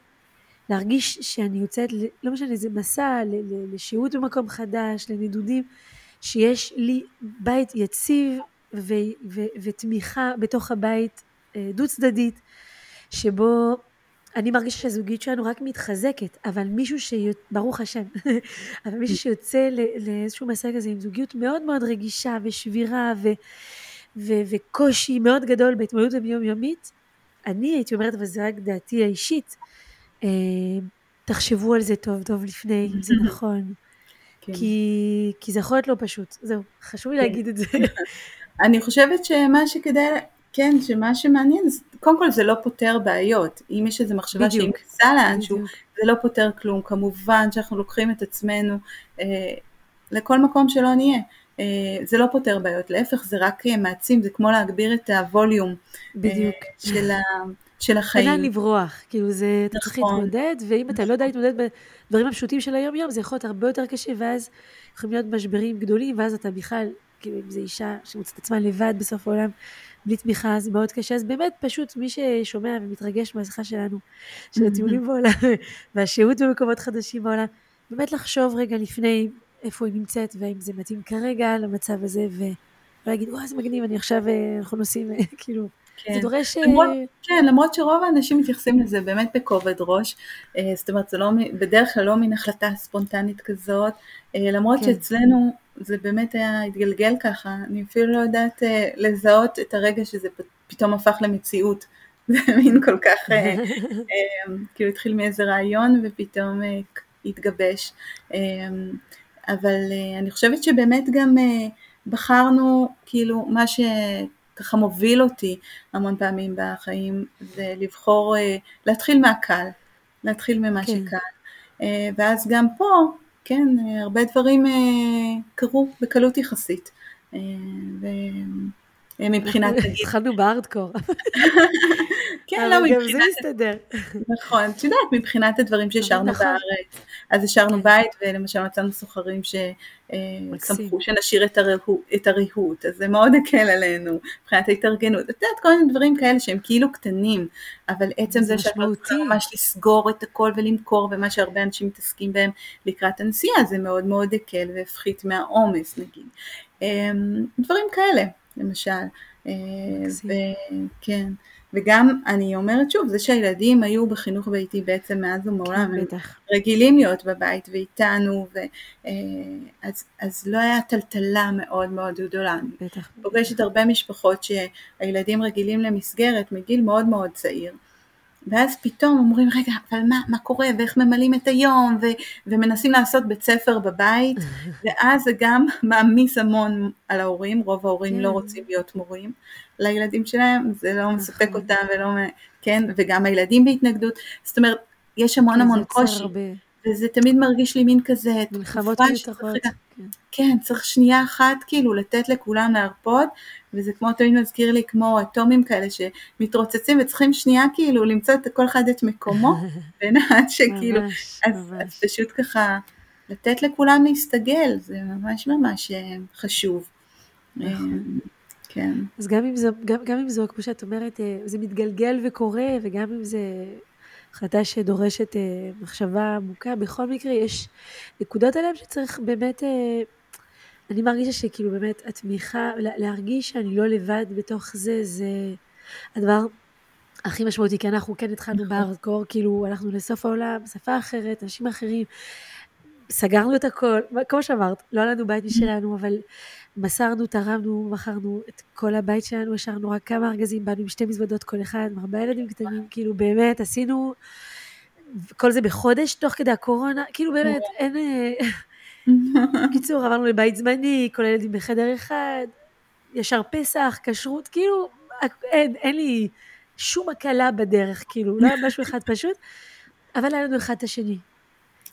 להרגיש שאני יוצאת, לא משנה, זה מסע לשהות במקום חדש, לנדודים, שיש לי בית יציב ו- ו- ותמיכה בתוך הבית אה, דו צדדית, שבו אני מרגישה שהזוגיות שלנו רק מתחזקת, אבל מישהו ש... ברוך השם, [laughs] אבל מישהו שיוצא לאיזשהו מסע כזה עם זוגיות מאוד מאוד רגישה ושבירה ו... ו... וקושי מאוד גדול בהתמודדות היומיומית, אני הייתי אומרת, אבל זה רק דעתי האישית, אה, תחשבו על זה טוב טוב לפני, אם זה [laughs] נכון. כן. כי, כי זה יכול להיות לא פשוט, זהו, חשוב לי כן. להגיד את זה. [laughs] אני חושבת שמה שכדאי, כן, שמה שמעניין, קודם כל זה לא פותר בעיות, אם יש איזו מחשבה שהיא נכנסה לאנשהו, זה לא פותר כלום, כמובן שאנחנו לוקחים את עצמנו אה, לכל מקום שלא נהיה, אה, זה לא פותר בעיות, להפך זה רק אה, מעצים, זה כמו להגביר את הווליום בדיוק. אה, של, ה, של [laughs] החיים. אין לברוח, כאילו זה, אתה צריך נכון. להתמודד, ואם אתה לא יודע להתמודד בדברים הפשוטים של היום יום, זה יכול להיות הרבה יותר קשה, ואז יכולים להיות משברים גדולים, ואז אתה בכלל כאילו אם זו אישה שמוצאת עצמה לבד בסוף העולם, בלי תמיכה, זה מאוד קשה. אז באמת, פשוט מי ששומע ומתרגש מהשיחה שלנו, של הטיולים בעולם, [laughs] והשהות במקומות חדשים בעולם, באמת לחשוב רגע לפני איפה היא נמצאת, והאם זה מתאים כרגע למצב הזה, ולהגיד, וואי, איזה מגניב, אני עכשיו, אה, אנחנו נוסעים, [laughs] כאילו, כן. זה דורש... אה, למרות, כן, למרות שרוב האנשים מתייחסים לזה באמת בכובד ראש, אה, זאת אומרת, זה לא, בדרך כלל לא מין החלטה ספונטנית כזאת, למרות כן. שאצלנו זה באמת היה התגלגל ככה, אני אפילו לא יודעת אה, לזהות את הרגע שזה פתאום הפך למציאות, [laughs] זה מין כל כך, אה, [laughs] אה, כאילו התחיל מאיזה רעיון ופתאום אה, התגבש, אה, אבל אה, אני חושבת שבאמת גם אה, בחרנו כאילו מה ש... ככה מוביל אותי המון פעמים בחיים, זה לבחור, אה, להתחיל מהקל, להתחיל ממה כן. שקל. אה, ואז גם פה, כן, הרבה דברים קרו בקלות יחסית. מבחינת, נגיד... התחלנו בארדקור. [laughs] כן, לא, מבחינת... גם זה מסתדר. נכון, את יודעת, מבחינת הדברים שהשארנו נכון. בארץ, אז השארנו כן. בית, ולמשל מצאנו סוחרים ששמחו אה, שנשאיר את הריהוט, אז זה מאוד הקל עלינו, מבחינת ההתארגנות. את יודעת, כל מיני דברים כאלה שהם כאילו קטנים, אבל עצם זה שאת לא צריכה ממש לסגור את הכל ולמכור, ומה שהרבה אנשים מתעסקים בהם לקראת הנסיעה, זה מאוד מאוד הקל והפחית מהעומס נגיד. אמ, דברים כאלה. למשל. אה, וכן, וגם אני אומרת שוב, זה שהילדים היו בחינוך ביתי בעצם מאז ומעולם, הם רגילים להיות בבית ואיתנו, ו, אה, אז, אז לא היה טלטלה מאוד מאוד גדולה. בטח. פוגשת הרבה משפחות שהילדים רגילים למסגרת מגיל מאוד מאוד צעיר. ואז פתאום אומרים, רגע, אבל מה, מה קורה, ואיך ממלאים את היום, ו, ומנסים לעשות בית ספר בבית, [laughs] ואז זה גם מעמיס המון על ההורים, רוב ההורים כן. לא רוצים להיות מורים לילדים שלהם, זה לא מספק נכון. אותם, ולא, כן, וגם הילדים בהתנגדות, זאת אומרת, יש המון המון קושי. וזה תמיד מרגיש לי מין כזה, מלחמות מיותרות. כן. כן, צריך שנייה אחת כאילו לתת לכולם להרפות, וזה כמו תמיד מזכיר לי כמו אטומים כאלה שמתרוצצים וצריכים שנייה כאילו למצוא את כל אחד את מקומו, [laughs] בין עד שכאילו, ממש, אז, ממש. אז פשוט ככה לתת לכולם להסתגל, זה ממש ממש אה, חשוב. כן. אז גם אם, זה, גם, גם אם זו, כמו שאת אומרת, אה, זה מתגלגל וקורה, וגם אם זה החלטה שדורשת אה, מחשבה עמוקה, בכל מקרה יש נקודות עליהן שצריך באמת, אה, אני מרגישה שכאילו באמת התמיכה, להרגיש שאני לא לבד בתוך זה, זה הדבר הכי משמעותי, כי אנחנו כן התחלנו נכון. בארדקור, כאילו הלכנו לסוף העולם, שפה אחרת, אנשים אחרים, סגרנו את הכל, כמו שאמרת, לא היה לנו בית משלנו, אבל מסרנו, תרמנו, מכרנו את כל הבית שלנו, השארנו רק כמה ארגזים, באנו עם שתי מזוודות כל אחד, עם ארבעה ילדים קטנים, כאילו באמת עשינו, כל זה בחודש תוך כדי הקורונה, כאילו באמת אין... [laughs] בקיצור, עברנו לבית זמני, כל הילדים בחדר אחד, ישר פסח, כשרות, כאילו, אין, אין לי שום הקלה בדרך, כאילו, לא היה [laughs] משהו אחד פשוט, אבל היה לנו אחד את השני.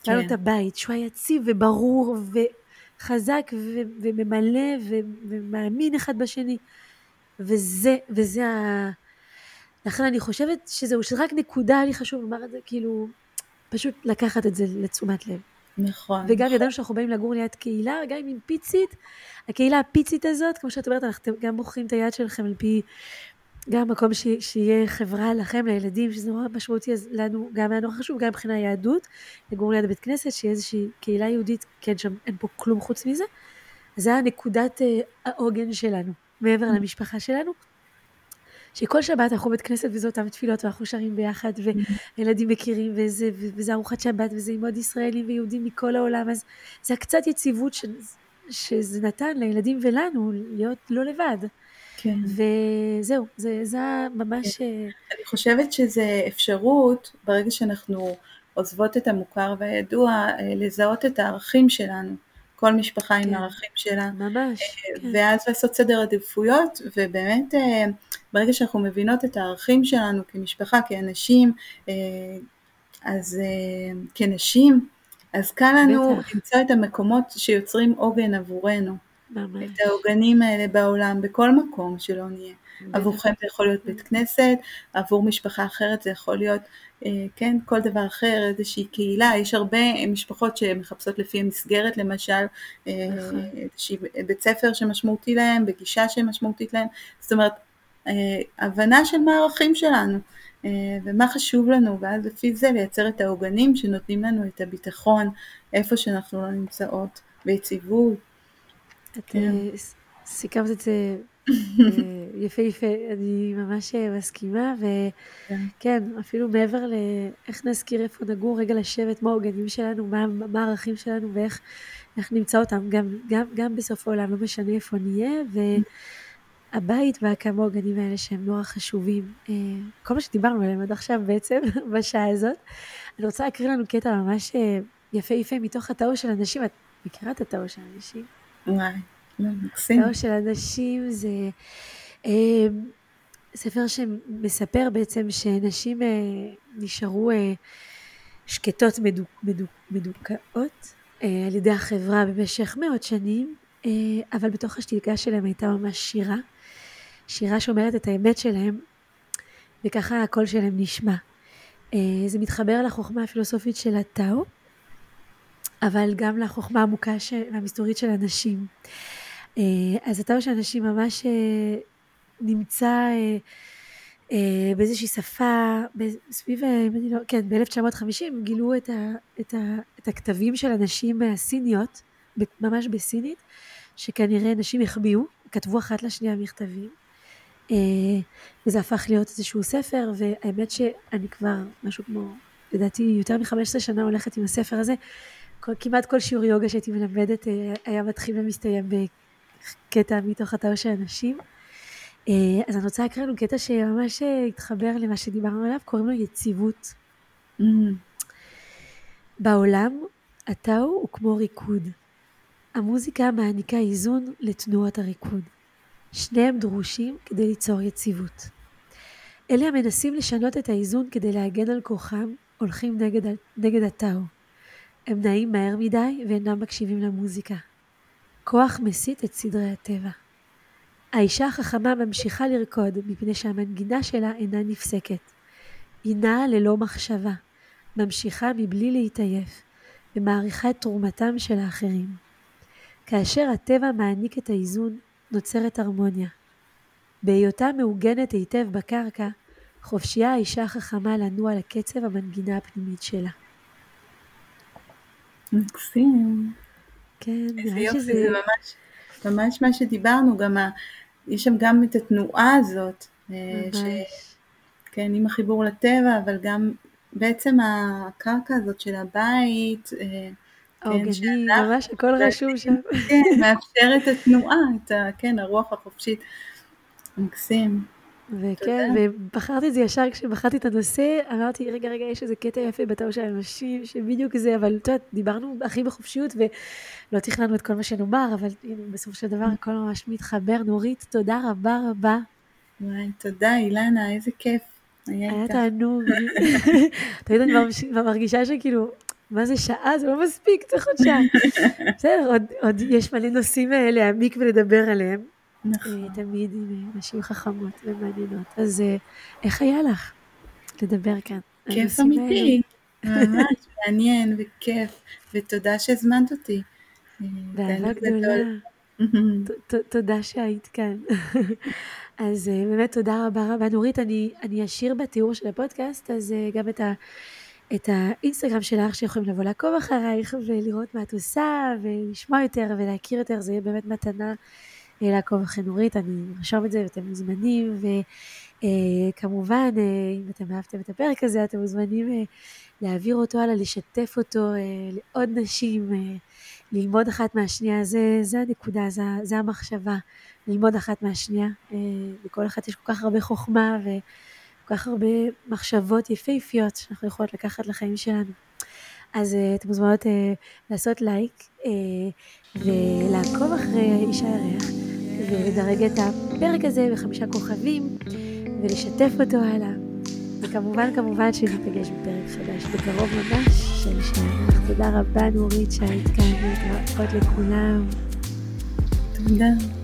היה לנו את כן. הבית, שהוא היה יציב וברור, ו... חזק ו- וממלא ו- ומאמין אחד בשני. וזה, וזה ה... לכן אני חושבת שזהו, שזה רק נקודה, לי חשוב לומר את זה, כאילו, פשוט לקחת את זה לתשומת לב. נכון. וגם נכון. ידענו שאנחנו באים לגור ליד קהילה, גם אם פיצית, הקהילה הפיצית הזאת, כמו שאת אומרת, אנחנו גם בוחרים את היד שלכם על פי גם מקום ש, שיהיה חברה לכם, לילדים, שזה נורא משמעותי אז לנו, גם היה נורא חשוב, גם מבחינה יהדות, לגור ליד הבית כנסת, שיהיה איזושהי קהילה יהודית, כן, שם אין פה כלום חוץ מזה. אז זה היה נקודת אה, העוגן שלנו, מעבר למשפחה שלנו. שכל שבת אנחנו בית כנסת וזה אותם תפילות ואנחנו שרים ביחד וילדים מכירים וזה, וזה ארוחת שבת וזה עם עוד ישראלים ויהודים מכל העולם אז זה הקצת יציבות ש, שזה נתן לילדים ולנו להיות לא לבד. כן. וזהו, זה, זה ממש... כן. אה, אני חושבת שזה אפשרות, ברגע שאנחנו עוזבות את המוכר והידוע, אה, לזהות את הערכים שלנו. כל משפחה כן. עם הערכים שלה. ממש. אה, כן. ואז לעשות סדר עדיפויות, ובאמת ברגע שאנחנו מבינות את הערכים שלנו כמשפחה, כאנשים, אז כנשים, אז קל לנו בטח. למצוא את המקומות שיוצרים עוגן עבורנו. ממש. את העוגנים האלה בעולם, בכל מקום שלא נהיה. עבורכם זה יכול להיות בית כנסת, עבור משפחה אחרת זה יכול להיות, אה, כן, כל דבר אחר, איזושהי קהילה, יש הרבה משפחות שמחפשות לפי המסגרת למשל, אה, נכון. איזושהי בית ספר שמשמעותי להם, בגישה שמשמעותית להם, זאת אומרת, אה, הבנה של מה הערכים שלנו. ומה חשוב לנו, ואז לפי זה לייצר את העוגנים שנותנים לנו את הביטחון איפה שאנחנו לא נמצאות, ויציבות. את כן. אה, סיכמת את זה אה, יפהפה, אני ממש אה, מסכימה, וכן, כן, אפילו מעבר לאיך נזכיר איפה נגור, רגע לשבת, מה העוגנים שלנו, מה, מה הערכים שלנו ואיך נמצא אותם, גם, גם, גם בסוף העולם, לא משנה איפה נהיה, והבית והכמה עוגנים האלה שהם נורא חשובים, כל מה שדיברנו עליהם עד עכשיו בעצם, [laughs] בשעה הזאת. אני רוצה להקריא לנו קטע ממש יפהפה מתוך הטאו של אנשים, את מכירה את הטאו של אנשים? וואי, לא, מקסים. טאו של אנשים זה ספר שמספר בעצם שנשים נשארו שקטות מדוכאות על ידי החברה במשך מאות שנים, אבל בתוך השתיקה שלהם הייתה ממש שירה, שירה שאומרת את האמת שלהם, וככה הקול שלהם נשמע. זה מתחבר לחוכמה הפילוסופית של הטאו, אבל גם לחוכמה העמוקה והמסתורית של הנשים. אה, אז הטאו של הנשים ממש אה, נמצא אה, באיזושהי שפה, סביב, לא, כן, ב-1950 גילו את, ה, את, ה, את הכתבים של הנשים הסיניות, ממש בסינית, שכנראה נשים החביאו, כתבו אחת לשנייה מכתבים. וזה הפך להיות איזשהו ספר, והאמת שאני כבר משהו כמו, לדעתי יותר מ-15 שנה הולכת עם הספר הזה, כמעט כל שיעור יוגה שהייתי מלמדת אה, היה מתחיל ומסתיים בקטע מתוך אתר של אנשים. אה, אז אני רוצה להקריא לנו קטע שממש אה, התחבר למה שדיברנו עליו, קוראים לו יציבות. Mm. בעולם הטאו הוא כמו ריקוד. המוזיקה מעניקה איזון לתנועות הריקוד. שניהם דרושים כדי ליצור יציבות. אלה המנסים לשנות את האיזון כדי להגן על כוחם, הולכים נגד, נגד הטאו. הם נעים מהר מדי ואינם מקשיבים למוזיקה. כוח מסיט את סדרי הטבע. האישה החכמה ממשיכה לרקוד מפני שהמנגינה שלה אינה נפסקת. היא נעה ללא מחשבה, ממשיכה מבלי להתעייף, ומעריכה את תרומתם של האחרים. כאשר הטבע מעניק את האיזון, נוצרת הרמוניה. בהיותה מעוגנת היטב בקרקע, חופשייה האישה החכמה לנוע לקצב המנגינה הפנימית שלה. מקסים. כן, איזה יופי, שזה... זה ממש, ממש מה שדיברנו, גם ה... יש שם גם את התנועה הזאת, אה, ממש. ש... כן, עם החיבור לטבע, אבל גם בעצם הקרקע הזאת של הבית, אה, העוגני, כן, ממש הכל רשום שם. כן, מאפשר את התנועה, את ה, כן, הרוח החופשית. מקסים. וכן, ובחרתי את זה ישר כשבחרתי את הנושא, אמרתי, רגע, רגע, יש איזה קטע יפה בתור של אנשים, שבדיוק זה, אבל את יודעת, דיברנו הכי בחופשיות, ולא תכננו את כל מה שנאמר, אבל הנה, בסופו של דבר הכל ממש מתחבר. נורית, תודה רבה רבה. וואי, תודה, אילנה, איזה כיף. היה תענוג. [laughs] תמיד אני מרגישה שכאילו, מה זה שעה? זה לא מספיק, צריך עוד שעה. [laughs] בסדר, עוד יש מלא נושאים אה, להעמיק ולדבר עליהם. נכון. אה, תמיד עם נשים חכמות ומעניינות. אז אה, איך היה לך לדבר כאן? כיף אמיתי, ממש [laughs] מעניין וכיף, ותודה שהזמנת אותי. אה, באהבה גדולה. תודה שהיית כאן. [laughs] אז באמת תודה רבה רבה. נורית, אני, אני אשאיר בתיאור של הפודקאסט, אז גם את, ה, את האינסטגרם שלך שיכולים לבוא לעקוב אחרייך ולראות מה את עושה ולשמוע יותר ולהכיר יותר, זה יהיה באמת מתנה לעקוב אחרי נורית, אני ארשום את זה ואתם מוזמנים, וכמובן, אה, אם אתם אהבתם את הפרק הזה, אתם מוזמנים אה, להעביר אותו הלאה, לשתף אותו אה, לעוד נשים, ללמוד אחת מהשנייה, זה, זה הנקודה, זה, זה המחשבה, ללמוד אחת מהשנייה. לכל אחת יש כל כך הרבה חוכמה וכל כך הרבה מחשבות יפהפיות שאנחנו יכולות לקחת לחיים שלנו. אז אתם מוזמנות לעשות לייק ולעקוב אחרי איש הירח. ולדרג את הפרק הזה בחמישה כוכבים ולשתף אותו הלאה. וכמובן, כמובן שניפגש בפרק חדש בקרוב ממש של שערך. תודה רבה נורית שהיית כאן, להתראות לכולם. תודה.